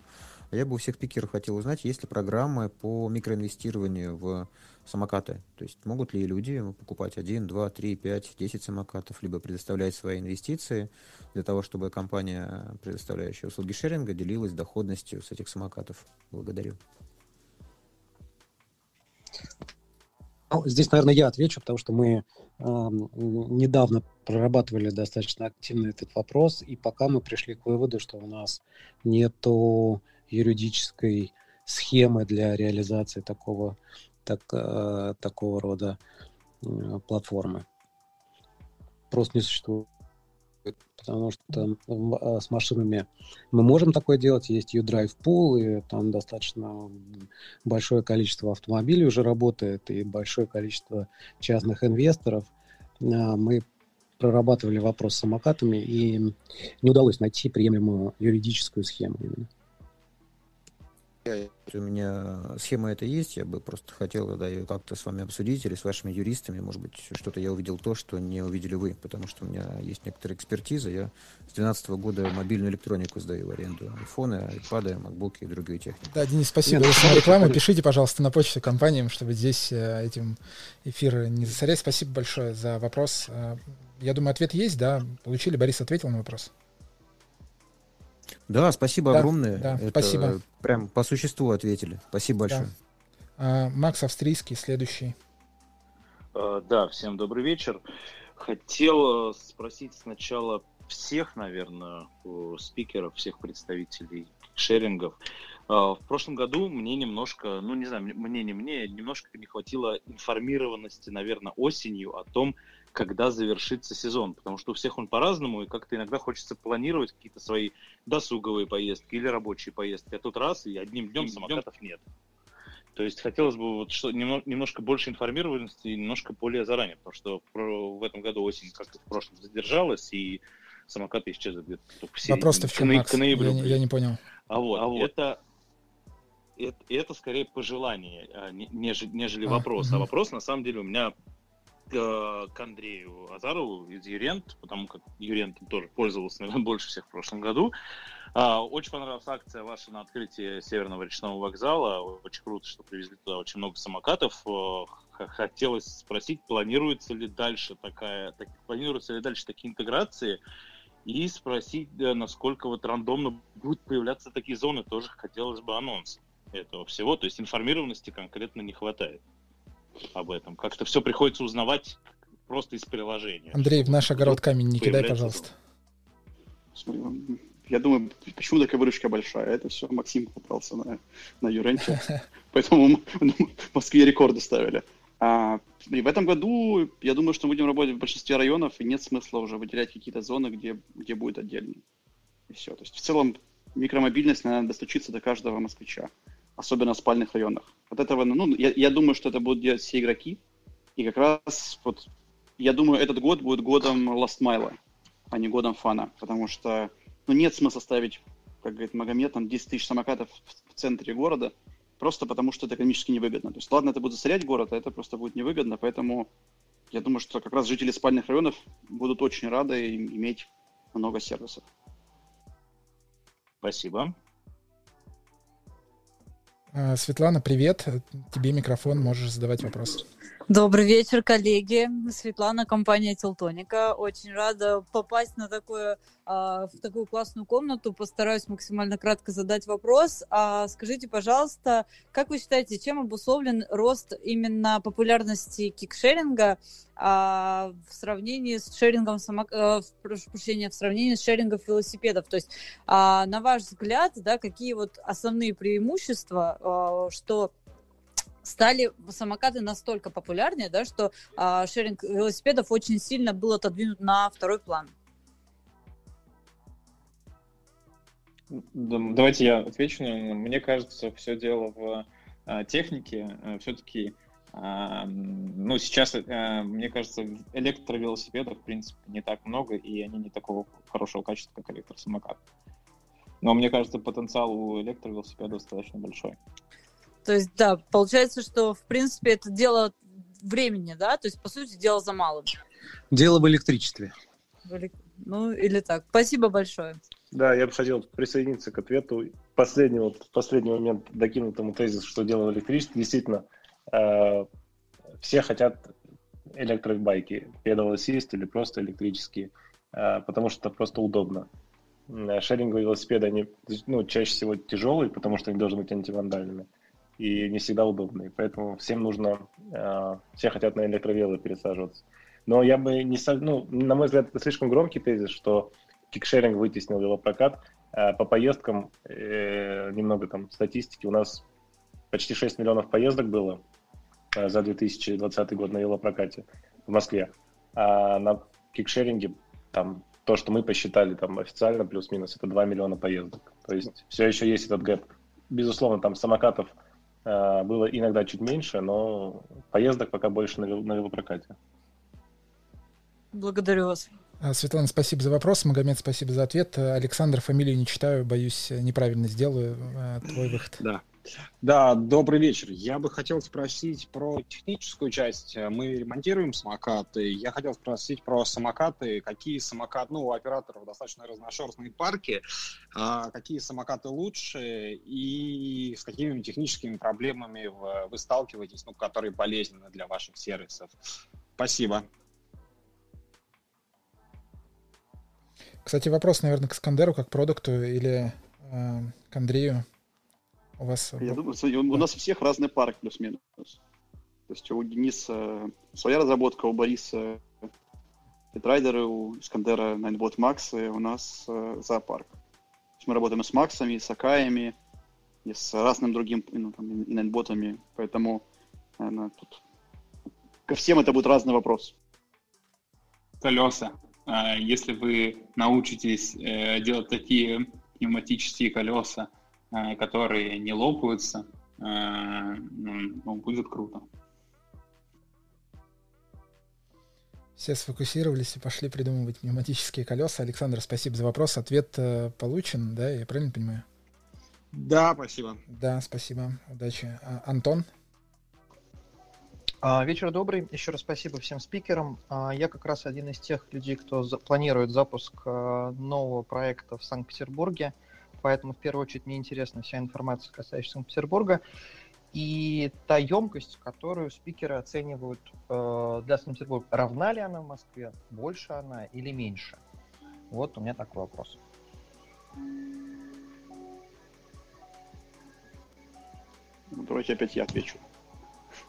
Я бы у всех пикеров хотел узнать, есть ли программы по микроинвестированию в самокаты. То есть могут ли люди покупать 1, 2, 3, 5, 10 самокатов, либо предоставлять свои инвестиции для того, чтобы компания, предоставляющая услуги шеринга, делилась доходностью с этих самокатов. Благодарю. Ну, здесь, наверное, я отвечу, потому что мы э, недавно прорабатывали достаточно активно этот вопрос, и пока мы пришли к выводу, что у нас нету юридической схемы для реализации такого, так, э, такого рода э, платформы. Просто не существует. Потому что э, с машинами мы можем такое делать. Есть U-Drive Pool, и там достаточно большое количество автомобилей уже работает, и большое количество частных инвесторов. Э, мы прорабатывали вопрос с самокатами, и не удалось найти приемлемую юридическую схему именно. У меня схема это есть, я бы просто хотел да, ее как-то с вами обсудить или с вашими юристами. Может быть, что-то я увидел то, что не увидели вы, потому что у меня есть некоторая экспертиза. Я с 2012 года мобильную электронику сдаю в аренду. Айфоны, айпады, макбуки и другую технику. Да, Денис, спасибо Нет, за рекламу. Пишите, пожалуйста, на почту компаниям, чтобы здесь э, этим эфир не засорять. Спасибо большое за вопрос. Э, я думаю, ответ есть, да? Получили? Борис ответил на вопрос. Да, спасибо да, огромное. Да, Это спасибо. Прям по существу ответили. Спасибо большое. Да. А, Макс Австрийский, следующий. А, да, всем добрый вечер. Хотел э, спросить сначала всех, наверное, спикеров, всех представителей шерингов. А, в прошлом году мне немножко, ну не знаю, мне не мне, немножко не хватило информированности, наверное, осенью о том, когда завершится сезон, потому что у всех он по-разному, и как-то иногда хочется планировать какие-то свои досуговые поездки или рабочие поездки, а тут раз, и одним днем самокатов нет. То есть хотелось бы вот что, немного, немножко больше информированности и немножко более заранее, потому что в этом году осень, как и в прошлом, задержалась, и самокаты исчезли где-то только в Вопрос-то в чем, к, Макс? К ноябрю. Я, не, я не понял. А вот, а вот. это это, это скорее пожелание, а, нежели, нежели а, вопрос. Угу. А вопрос, на самом деле, у меня К Андрею Азарову из Юрент, потому как Юрент тоже пользовался, наверное, больше всех в прошлом году. А, очень понравилась акция ваша на открытии Северного речного вокзала. Очень круто, что привезли туда очень много самокатов. Хотелось спросить, планируется ли дальше такая, так, планируются ли дальше такие интеграции, и спросить, насколько вот рандомно будут появляться такие зоны, тоже хотелось бы анонс этого всего. То есть информированности конкретно не хватает об этом. Как-то все приходится узнавать просто из приложения. Андрей, в наш огород камень не кидай, пожалуйста. Я думаю, почему такая выручка большая? Это все Максим пытался на, на Юренте. Поэтому в Москве рекорды ставили. А, и в этом году, я думаю, что мы будем работать в большинстве районов, и нет смысла уже выделять какие-то зоны, где, где будет отдельно. И все. То есть в целом микромобильность, наверное, достучится до каждого москвича особенно в спальных районах. От этого, ну, я, я думаю, что это будут делать все игроки, и как раз вот, я думаю, этот год будет годом Last Mile, а не годом фана, потому что, ну, нет смысла ставить, как говорит Магомед, там 10 тысяч самокатов в, в центре города, просто потому что это экономически невыгодно. То есть, ладно, это будет засорять город, а это просто будет невыгодно, поэтому я думаю, что как раз жители спальных районов будут очень рады иметь много сервисов. Спасибо. А, Светлана, привет. Тебе микрофон, можешь задавать вопрос. Добрый вечер, коллеги. Светлана, компания Телтоника. Очень рада попасть на такое, а, в такую классную комнату. Постараюсь максимально кратко задать вопрос. А, скажите, пожалуйста, как вы считаете, чем обусловлен рост именно популярности кикшеринга в сравнении с шерингом самок... Э, прошу прощения, в сравнении с шерингом велосипедов? То есть, на ваш взгляд, да, какие вот основные преимущества, что стали самокаты настолько популярнее, да, что а, шеринг велосипедов очень сильно был отодвинут на второй план. Давайте я отвечу. Мне кажется, все дело в а, технике. А, Все-таки, а, ну, сейчас, а, мне кажется, электровелосипедов, в принципе, не так много, и они не такого хорошего качества, как электросамокат. Но мне кажется, потенциал у электровелосипедов достаточно большой. То есть, да, получается, что, в принципе, это дело времени, да? То есть, по сути, дело за малым. Дело в электричестве. Ну, или так. Спасибо большое. Да, я бы хотел присоединиться к ответу. Последний, вот, последний момент докинутому тезису, что дело в электричестве. Действительно, э, все хотят электробайки, педалосист или просто электрические, э, потому что это просто удобно. Шеринговые велосипеды, они ну, чаще всего тяжелые, потому что они должны быть антивандальными и не всегда удобные. Поэтому всем нужно, э, все хотят на электровелы пересаживаться. Но я бы не, ну, на мой взгляд, это слишком громкий тезис, что кикшеринг вытеснил велопрокат. Э, по поездкам, э, немного там статистики, у нас почти 6 миллионов поездок было э, за 2020 год на велопрокате в Москве. А на кикшеринге там то, что мы посчитали там официально плюс-минус, это 2 миллиона поездок. То есть все еще есть этот гэп. Безусловно, там самокатов было иногда чуть меньше, но поездок пока больше на, на велопрокате. Благодарю вас. А, Светлана, спасибо за вопрос. Магомед, спасибо за ответ. Александр, фамилию не читаю, боюсь, неправильно сделаю. Э, твой выход. Да. Да, добрый вечер. Я бы хотел спросить про техническую часть. Мы ремонтируем самокаты. Я хотел спросить про самокаты. Какие самокаты, ну, у операторов достаточно разношерстные парки. А какие самокаты лучше и с какими техническими проблемами вы сталкиваетесь, ну, которые болезненны для ваших сервисов? Спасибо. Кстати, вопрос, наверное, к Искандеру, как продукту или э, к Андрею. У вас... Я думаю, у нас у всех разный парк плюс-минус. То есть у Дениса своя разработка, у Бориса Петрайдеры, у Искандера Ninebot Max, и у нас э, зоопарк. То есть мы работаем с Максами, с Акаями, и с разным другим ну, там, и Ninebotами, поэтому наверное, тут ко всем это будет разный вопрос. Колеса. А если вы научитесь э, делать такие пневматические колеса, которые не лопаются, э, ну, будет круто. Все сфокусировались и пошли придумывать пневматические колеса. Александр, спасибо за вопрос. Ответ э, получен, да, я правильно понимаю? Да, спасибо. Да, спасибо. Удачи. А, Антон? А, вечер добрый. Еще раз спасибо всем спикерам. А, я как раз один из тех людей, кто за- планирует запуск нового проекта в Санкт-Петербурге поэтому в первую очередь мне интересна вся информация, касающаяся Санкт-Петербурга. И та емкость, которую спикеры оценивают э, для Санкт-Петербурга, равна ли она в Москве, больше она или меньше? Вот у меня такой вопрос. Ну, давайте опять я отвечу.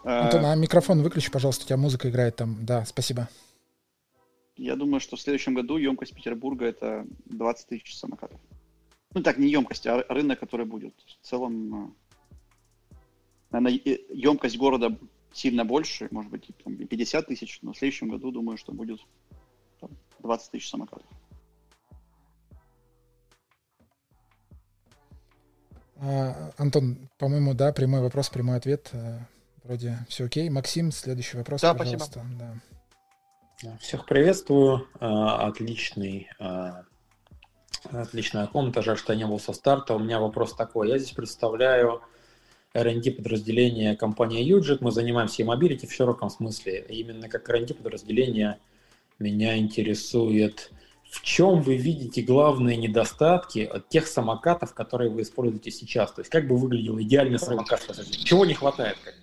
Антон, а микрофон выключи, пожалуйста, у тебя музыка играет там. Да, спасибо. Я думаю, что в следующем году емкость Петербурга это 20 тысяч самокатов. Ну так, не емкость, а рынок, который будет. В целом, э, наверное, емкость города сильно больше, может быть, там, 50 тысяч, но в следующем году думаю, что будет там, 20 тысяч самокатов. А, Антон, по-моему, да, прямой вопрос, прямой ответ. Э, вроде все окей. Максим, следующий вопрос, да, пожалуйста. Спасибо. Да. Всех приветствую. А, отличный Отличная комната, жаль, что я не был со старта. У меня вопрос такой. Я здесь представляю R&D подразделение компании Юджик. Мы занимаемся mobility в широком смысле. Именно как R&D подразделение меня интересует, в чем вы видите главные недостатки от тех самокатов, которые вы используете сейчас? То есть как бы выглядел идеальный самокат? Чего не хватает? Как?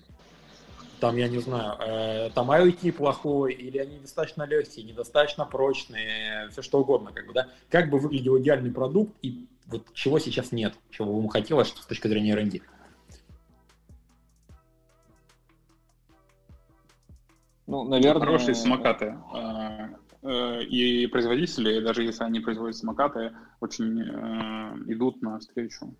Там, я не знаю, э, там IoT плохой, или они недостаточно легкие, недостаточно прочные, все что угодно, как бы, да, как бы выглядел идеальный продукт, и вот чего сейчас нет, чего бы вам хотелось с точки зрения R&D. Ну, наверное... Хорошие самокаты. А, э, и производители, даже если они производят самокаты, очень э, идут навстречу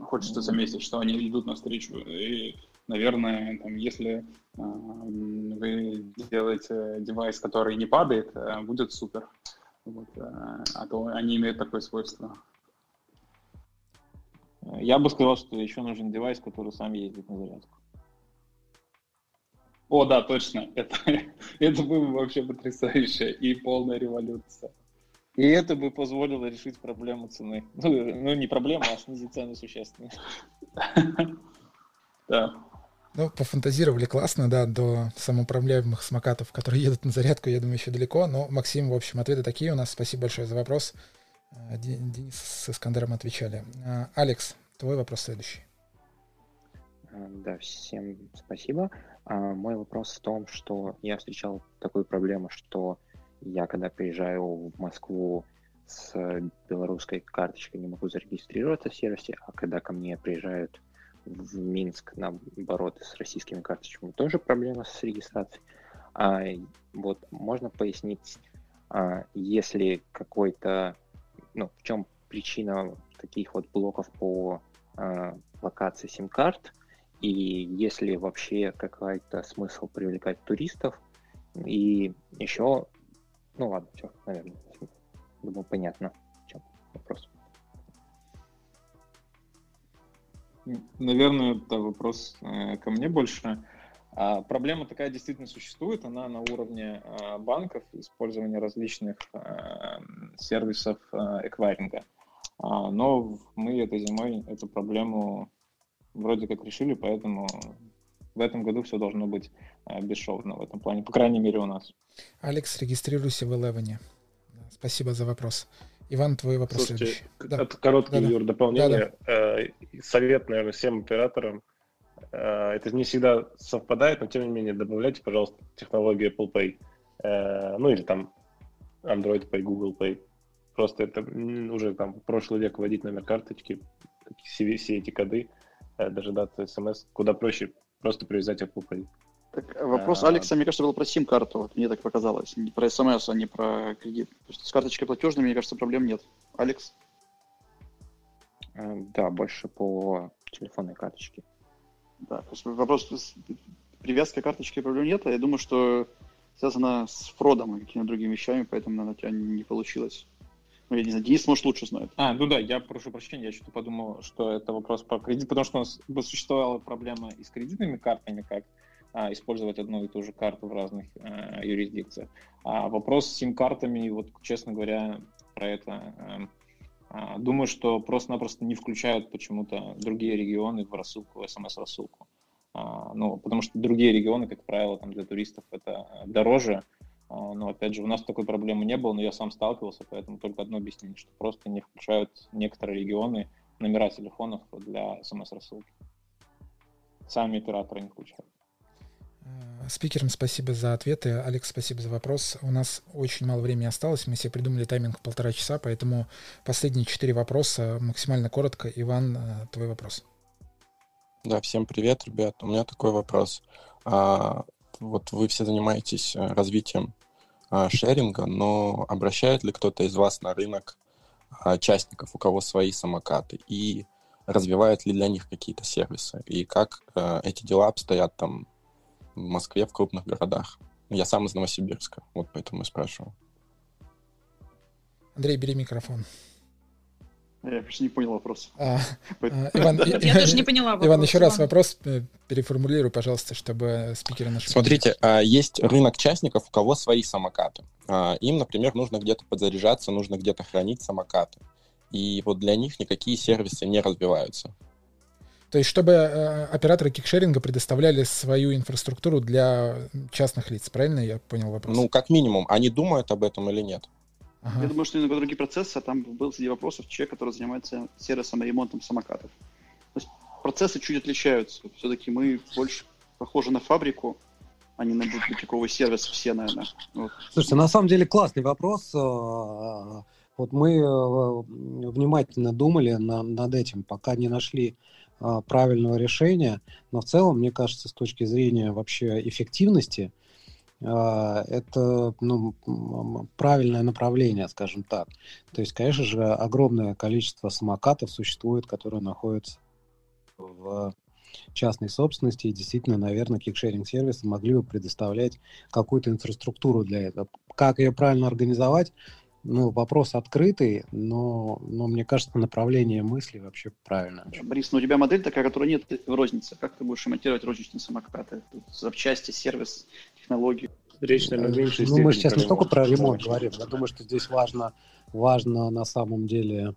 хочется заметить, что они идут навстречу. И, наверное, там, если э, вы делаете девайс, который не падает, э, будет супер. Вот, э, а то они имеют такое свойство. Я бы сказал, что еще нужен девайс, который сам ездит на зарядку. О, да, точно. Это, это было вообще потрясающе и полная революция. И это бы позволило решить проблему цены. Ну, ну не проблему, а снизить цену существенно. Да. Ну, пофантазировали классно, да, до самоуправляемых самокатов, которые едут на зарядку, я думаю, еще далеко. Но, Максим, в общем, ответы такие у нас. Спасибо большое за вопрос. А, Денис с Искандером отвечали. А, Алекс, твой вопрос следующий. А, да, всем спасибо. Мой вопрос в том, что я встречал такую проблему, что я когда приезжаю в Москву с белорусской карточкой, не могу зарегистрироваться в сервисе, а когда ко мне приезжают в Минск, наоборот, с российскими карточками, тоже проблема с регистрацией. А, вот можно пояснить, а, если какой-то, ну, в чем причина таких вот блоков по а, локации сим-карт, и если вообще какой-то смысл привлекать туристов, и еще ну ладно, все, наверное. Думаю, понятно, в чем вопрос. Наверное, это вопрос э, ко мне больше. А, проблема такая действительно существует, она на уровне а, банков, использования различных а, сервисов эквайринга. А, но мы этой зимой эту проблему вроде как решили, поэтому в этом году все должно быть а, бесшовно в этом плане, по крайней мере у нас. Алекс, регистрируйся в Eleven. Спасибо за вопрос. Иван, твой вопрос Слушайте, следующий. Да. Это короткое, да, Юр, дополнение. Да, да. Совет, наверное, всем операторам. Э, это не всегда совпадает, но тем не менее добавляйте, пожалуйста, технологию Apple Pay. Э, ну или там Android Pay, Google Pay. Просто это уже там прошлый век вводить номер карточки, все, все эти коды, э, дожидаться смс, куда проще просто привязать Apple. Так, вопрос а... Алекса, мне кажется, был про сим-карту. Вот мне так показалось. Не про смс, а не про кредит. С карточкой платежной, мне кажется, проблем нет. Алекс? Да, больше по телефонной карточке. Да, вопрос с привязкой карточки проблем нет, а я думаю, что связано с фродом и какими-то другими вещами, поэтому, наверное, у тебя не получилось. Ну, я не знаю, Денис, может, лучше знает. А, ну да, я прошу прощения, я что-то подумал, что это вопрос про кредит, потому что у нас существовала проблема и с кредитными картами, как а, использовать одну и ту же карту в разных а, юрисдикциях. А вопрос с сим-картами, вот, честно говоря, про это а, а, думаю, что просто-напросто не включают почему-то другие регионы в рассылку, в смс-рассылку. А, ну, потому что другие регионы, как правило, там для туристов это дороже. А, но, опять же, у нас такой проблемы не было, но я сам сталкивался, поэтому только одно объяснение, что просто не включают некоторые регионы номера телефонов для смс-рассылки. Сами операторы не включают. Э, спикерам спасибо за ответы. Алекс, спасибо за вопрос. У нас очень мало времени осталось. Мы себе придумали тайминг полтора часа, поэтому последние четыре вопроса максимально коротко. Иван, э, твой вопрос. Да, всем привет, ребят. У меня такой вопрос. А, вот вы все занимаетесь э, развитием а, шеринга, но обращает ли кто-то из вас на рынок а, участников, у кого свои самокаты, и развивает ли для них какие-то сервисы? И как а, эти дела обстоят там в Москве, в крупных городах. Я сам из Новосибирска, вот поэтому и спрашиваю. Андрей, бери микрофон. Я просто не понял вопрос. А, а, Иван, я даже не поняла вопрос. Иван, еще раз вопрос э, переформулируй, пожалуйста, чтобы спикеры наши... Смотрите, а, есть рынок частников, у кого свои самокаты. Им, например, нужно где-то подзаряжаться, нужно где-то хранить самокаты. И вот для них никакие сервисы не развиваются. То есть, чтобы э, операторы кикшеринга предоставляли свою инфраструктуру для частных лиц, правильно я понял вопрос? Ну, как минимум. Они думают об этом или нет? Ага. Я думаю, что иногда другие процессы, а там был среди вопросов человек, который занимается сервисом и ремонтом самокатов. То есть процессы чуть отличаются. Все-таки мы больше похожи на фабрику, а не на бутиковый сервис все, наверное. Вот. Слушайте, на самом деле классный вопрос. А, вот мы э, внимательно думали над этим, пока не нашли а, правильного решения, но в целом, мне кажется, с точки зрения вообще эффективности, а, это ну, правильное направление, скажем так. То есть, конечно же, огромное количество самокатов существует, которые находятся в частной собственности, и действительно, наверное, кикшеринг-сервисы могли бы предоставлять какую-то инфраструктуру для этого. Как ее правильно организовать, ну, вопрос открытый, но, но мне кажется, направление мысли вообще правильно. Борис, ну у тебя модель такая, которая нет в рознице. Как ты будешь ремонтировать розничные самокаты? Тут запчасти, сервис, технологии. Речь, наверное, меньше Ну, мы сейчас не только про ремонт говорим. Я думаю, что здесь важно, важно на самом деле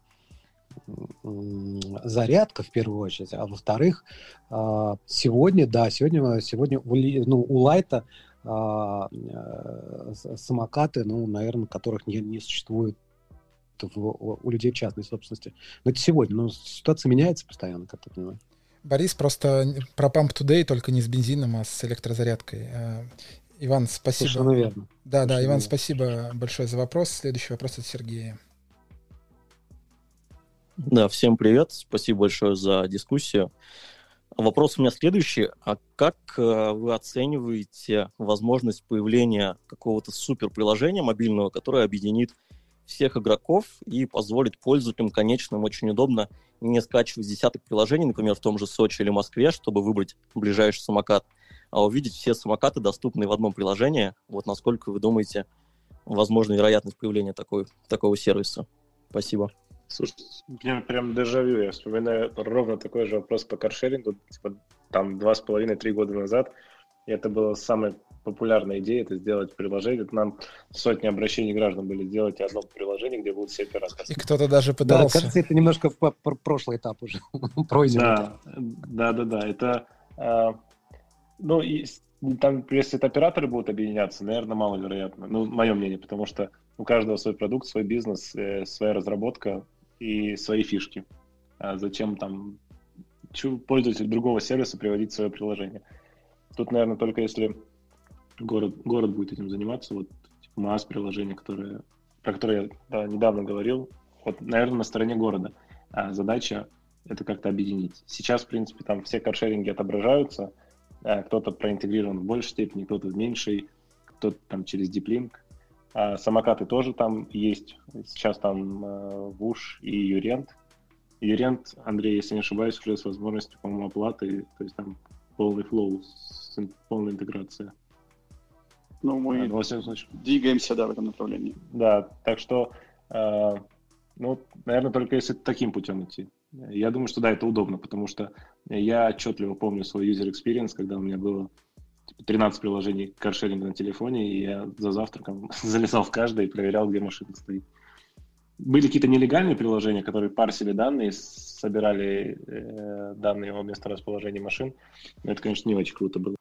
зарядка в первую очередь, а во-вторых, а, сегодня, да, сегодня, сегодня у, ну, у Лайта а, э, самокаты, ну, наверное, которых не, не существует в, у людей в частной собственности. Но это сегодня, но ситуация меняется постоянно, как ты понимаешь. Борис просто про Pump Today, только не с бензином, а с электрозарядкой. Иван, спасибо. Совершенно верно. Да, Совершенно да, Иван, верно. спасибо большое за вопрос. Следующий вопрос от Сергея. Да, всем привет. Спасибо большое за дискуссию. Вопрос у меня следующий. А как э, вы оцениваете возможность появления какого-то супер-приложения мобильного, которое объединит всех игроков и позволит пользователям конечным очень удобно не скачивать десяток приложений, например, в том же Сочи или Москве, чтобы выбрать ближайший самокат, увидеть все самокаты, доступные в одном приложении. Вот насколько вы думаете, возможна вероятность появления такой, такого сервиса? Спасибо. Слушай, мне прям дежавю. Я вспоминаю ровно такой же вопрос по каршерингу, типа там два с половиной, три года назад. И это было самое популярная идея это сделать приложение. Это нам сотни обращений граждан были сделать одно приложение, где будут все операторы. И кто-то даже пытался. Да, кажется, это немножко прошлый этап уже пройден. Да, да, да, да. Это, а, ну, и там, если это операторы будут объединяться, наверное, маловероятно. Ну, мое мнение, потому что у каждого свой продукт, свой бизнес, э, своя разработка и свои фишки. А зачем там пользователь другого сервиса приводить свое приложение? Тут, наверное, только если город, город будет этим заниматься, вот типа МААС приложение, которое, про которое я да, недавно говорил, вот, наверное, на стороне города. А задача это как-то объединить. Сейчас, в принципе, там все каршеринги отображаются, кто-то проинтегрирован в большей степени, кто-то в меньшей, кто-то там через DeepLink. А самокаты тоже там есть. Сейчас там э, Вуш и Юрент. Юрент, Андрей, если не ошибаюсь, уже с возможностью, по-моему, оплаты, то есть там полный флоу, полная интеграция. Ну, мы Да, ну, двигаемся, да, в этом направлении. Да, так что, э, ну, наверное, только если таким путем идти. Я думаю, что да, это удобно, потому что я отчетливо помню свой user experience, когда у меня было типа, 13 приложений каршеринга на телефоне, и я за завтраком залезал в каждое и проверял, где машина стоит. Были какие-то нелегальные приложения, которые парсили данные, собирали э, данные о месторасположении машин. Но это, конечно, не очень круто было.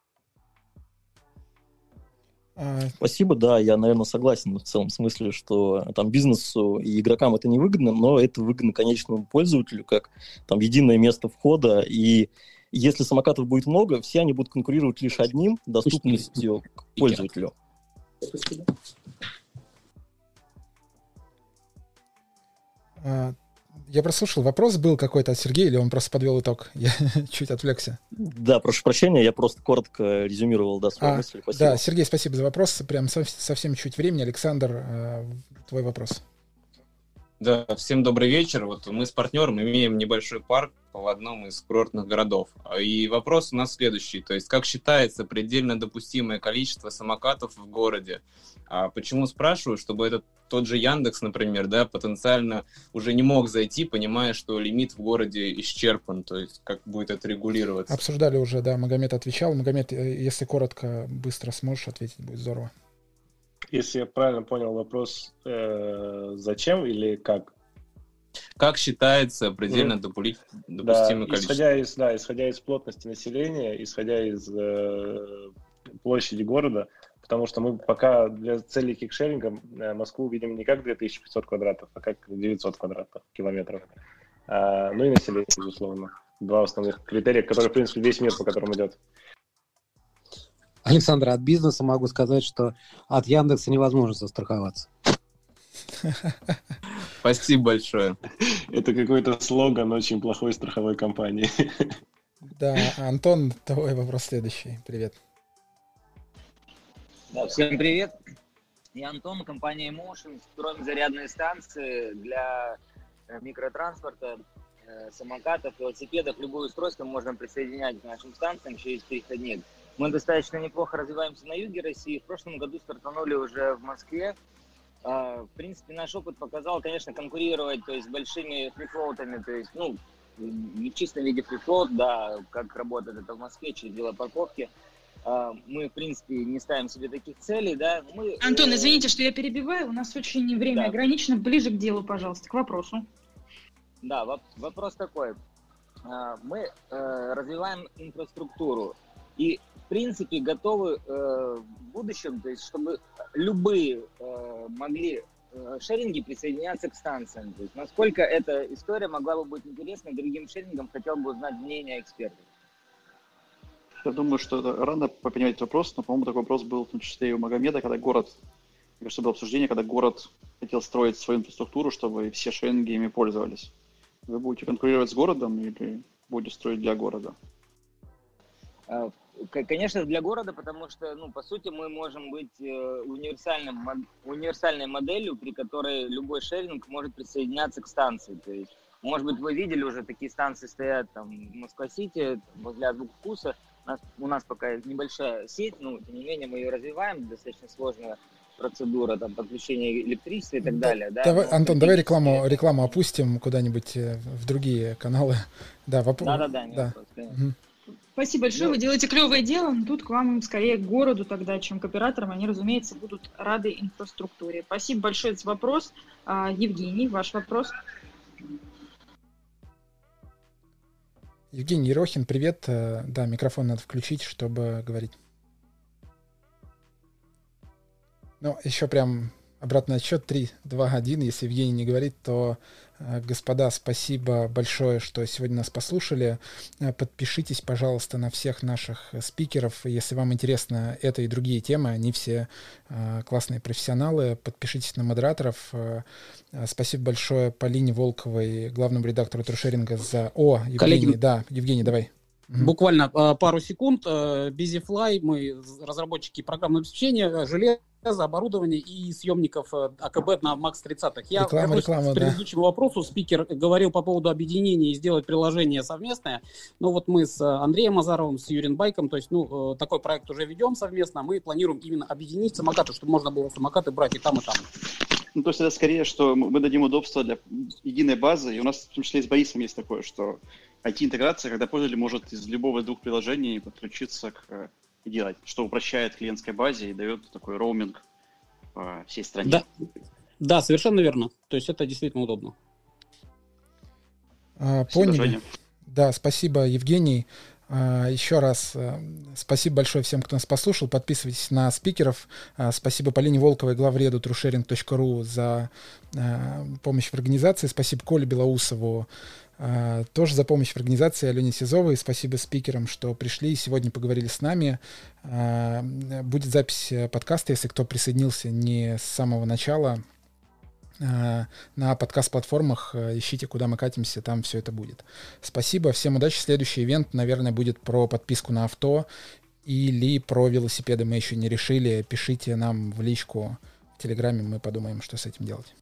Спасибо, да, я, наверное, согласен в целом смысле, что там бизнесу и игрокам это не выгодно, но это выгодно конечному пользователю, как там единое место входа, и если самокатов будет много, все они будут конкурировать лишь одним доступностью к пользователю. Я прослушал, вопрос был какой-то от Сергея, или он просто подвел итог? Я чуть отвлекся. Да, прошу прощения, я просто коротко резюмировал, да, свою А, мысль. Спасибо. да, Сергей, спасибо за вопрос. Прям сов- совсем чуть времени. Александр, э, твой вопрос. Да, всем добрый вечер. Вот мы с партнером имеем небольшой парк в одном из курортных городов. И вопрос у нас следующий. То есть, как считается предельно допустимое количество самокатов в городе? А почему спрашиваю? Чтобы этот тот же Яндекс, например, да, потенциально уже не мог зайти, понимая, что лимит в городе исчерпан. То есть, как будет это регулироваться? Обсуждали уже, да, Магомед отвечал. Магомед, э, если коротко, быстро сможешь ответить, будет здорово. Если я правильно понял вопрос, э, зачем или как? Как считается предельно Мгм. допули- Да, допустимое количество? исходя из, да, исходя из плотности населения, исходя из э, площади города, потому что мы пока для целей кикшеринга э, Москву видим не как 2500 квадратов, а как 900 квадратов километров. А, ну и население, безусловно. Два основных критерия, которые, в принципе, весь мир, по которым идет. Александр, от бизнеса могу сказать, что от Яндекса невозможно застраховаться. Спасибо большое. Это какой-то слоган очень плохой страховой компании. Да, Антон, твой вопрос следующий. Привет. Да, всем привет. Я Антон, компания Emotion. Строим зарядные станции для э, микротранспорта, э, самокатов, велосипедов. Любое устройство можно присоединять к нашим станциям через переходник. Мы достаточно неплохо развиваемся на юге России. В прошлом году стартанули уже в Москве. А, В принципе, наш опыт показал, конечно, конкурировать то есть, с большими фрифлоутами, то есть, ну, не в чистом виде фрифлоут, да, как работает это в Москве через велопарковки. А, Мы, в принципе, не ставим себе таких целей, да. Мы, Антон, э, извините, что я перебиваю, у нас очень время Да. ограничено. Ближе к делу, пожалуйста, к вопросу. Да, воп- вопрос такой. А, Мы э, развиваем инфраструктуру и, в принципе, готовы э, в будущем, то есть, чтобы любые э, могли э, шеринги присоединяться к станциям. То есть, насколько эта история могла бы быть интересна другим шерингам, хотел бы узнать мнение экспертов. Я думаю, что это рано поднимать этот вопрос, но, по-моему, такой вопрос был в том числе и у Магомеда, когда город, мне кажется, было обсуждение, когда город хотел строить свою инфраструктуру, чтобы все шеринги ими пользовались. Вы будете конкурировать с городом или будете строить для города? Конечно, для города, потому что, ну, по сути, мы можем быть э, универсальным, универсальной моделью, при которой любой шеринг может присоединяться к станции. То есть, может быть, вы видели уже такие станции стоят там в Москва-Сити, возле звук вкуса. У нас, у нас пока небольшая сеть, но тем не менее мы ее развиваем, достаточно сложная процедура там подключения электричества и так далее. Да? Давай, Но Антон, давай практически- рекламу, рекламу опустим куда-нибудь э, в другие каналы. Да, вопрос. Да-да-да, не вопрос, конечно. Спасибо большое, вы делаете клевое дело, но тут к вам скорее к городу тогда, чем к операторам. Они, разумеется, будут рады инфраструктуре. Спасибо большое за вопрос. А, Евгений, ваш вопрос. Евгений Ерохин, привет. Э, да, микрофон надо включить, чтобы говорить. Ну, еще прям обратный отсчет 3, 2, 1. Если Евгений не говорит, то господа, спасибо большое, что сегодня нас послушали. Э, подпишитесь, пожалуйста, на всех наших спикеров. Если вам интересно это и другие темы, они все э, классные профессионалы. Подпишитесь на модераторов. Спасибо большое Полине Волковой, главному редактору Трушеринга за... О, Евгений, Коллеги, да, Евгений, давай. Буквально пару секунд. BusyFly, мы разработчики программного обеспечения, железо оборудование и съемников э, АКБ на МАКС 30. Я реклама, реклама, к предыдущему да. вопросу спикер говорил по поводу объединения и сделать приложение совместное. Ну вот мы с Андреем Азаровым, с Юрин Байком, то есть ну, э, такой проект уже ведем совместно. Мы планируем именно объединить самокаты, чтобы можно было самокаты брать и там, и там. Ну, то есть это скорее, что мы дадим удобство для единой базы, и у нас в том числе и с Борисом есть такое, что IT-интеграция, когда пользователь может из любого из двух приложений подключиться к э, и делать, что упрощает клиентской базе и дает такой роуминг по всей стране. Да, да совершенно верно. То есть это действительно удобно. А, поняли. Да, спасибо, Евгений. А, еще раз а, спасибо большое всем, кто нас послушал. Подписывайтесь на спикеров. А, спасибо Полине Волковой, главреду trusharing.ru за а, помощь в организации. Спасибо Коле Белоусову, а, тоже за помощь в организации Алене Сизовой. Спасибо спикерам, что пришли и сегодня поговорили с нами. Будет запись подкаста, если кто присоединился не с самого начала. А, на подкаст-платформах ищите, куда мы катимся, там все это будет. Спасибо, всем удачи. Следующий ивент, наверное, будет про подписку на авто или про велосипеды. Мы еще не решили. Пишите нам в личку в Телеграме, мы подумаем, что с этим делать.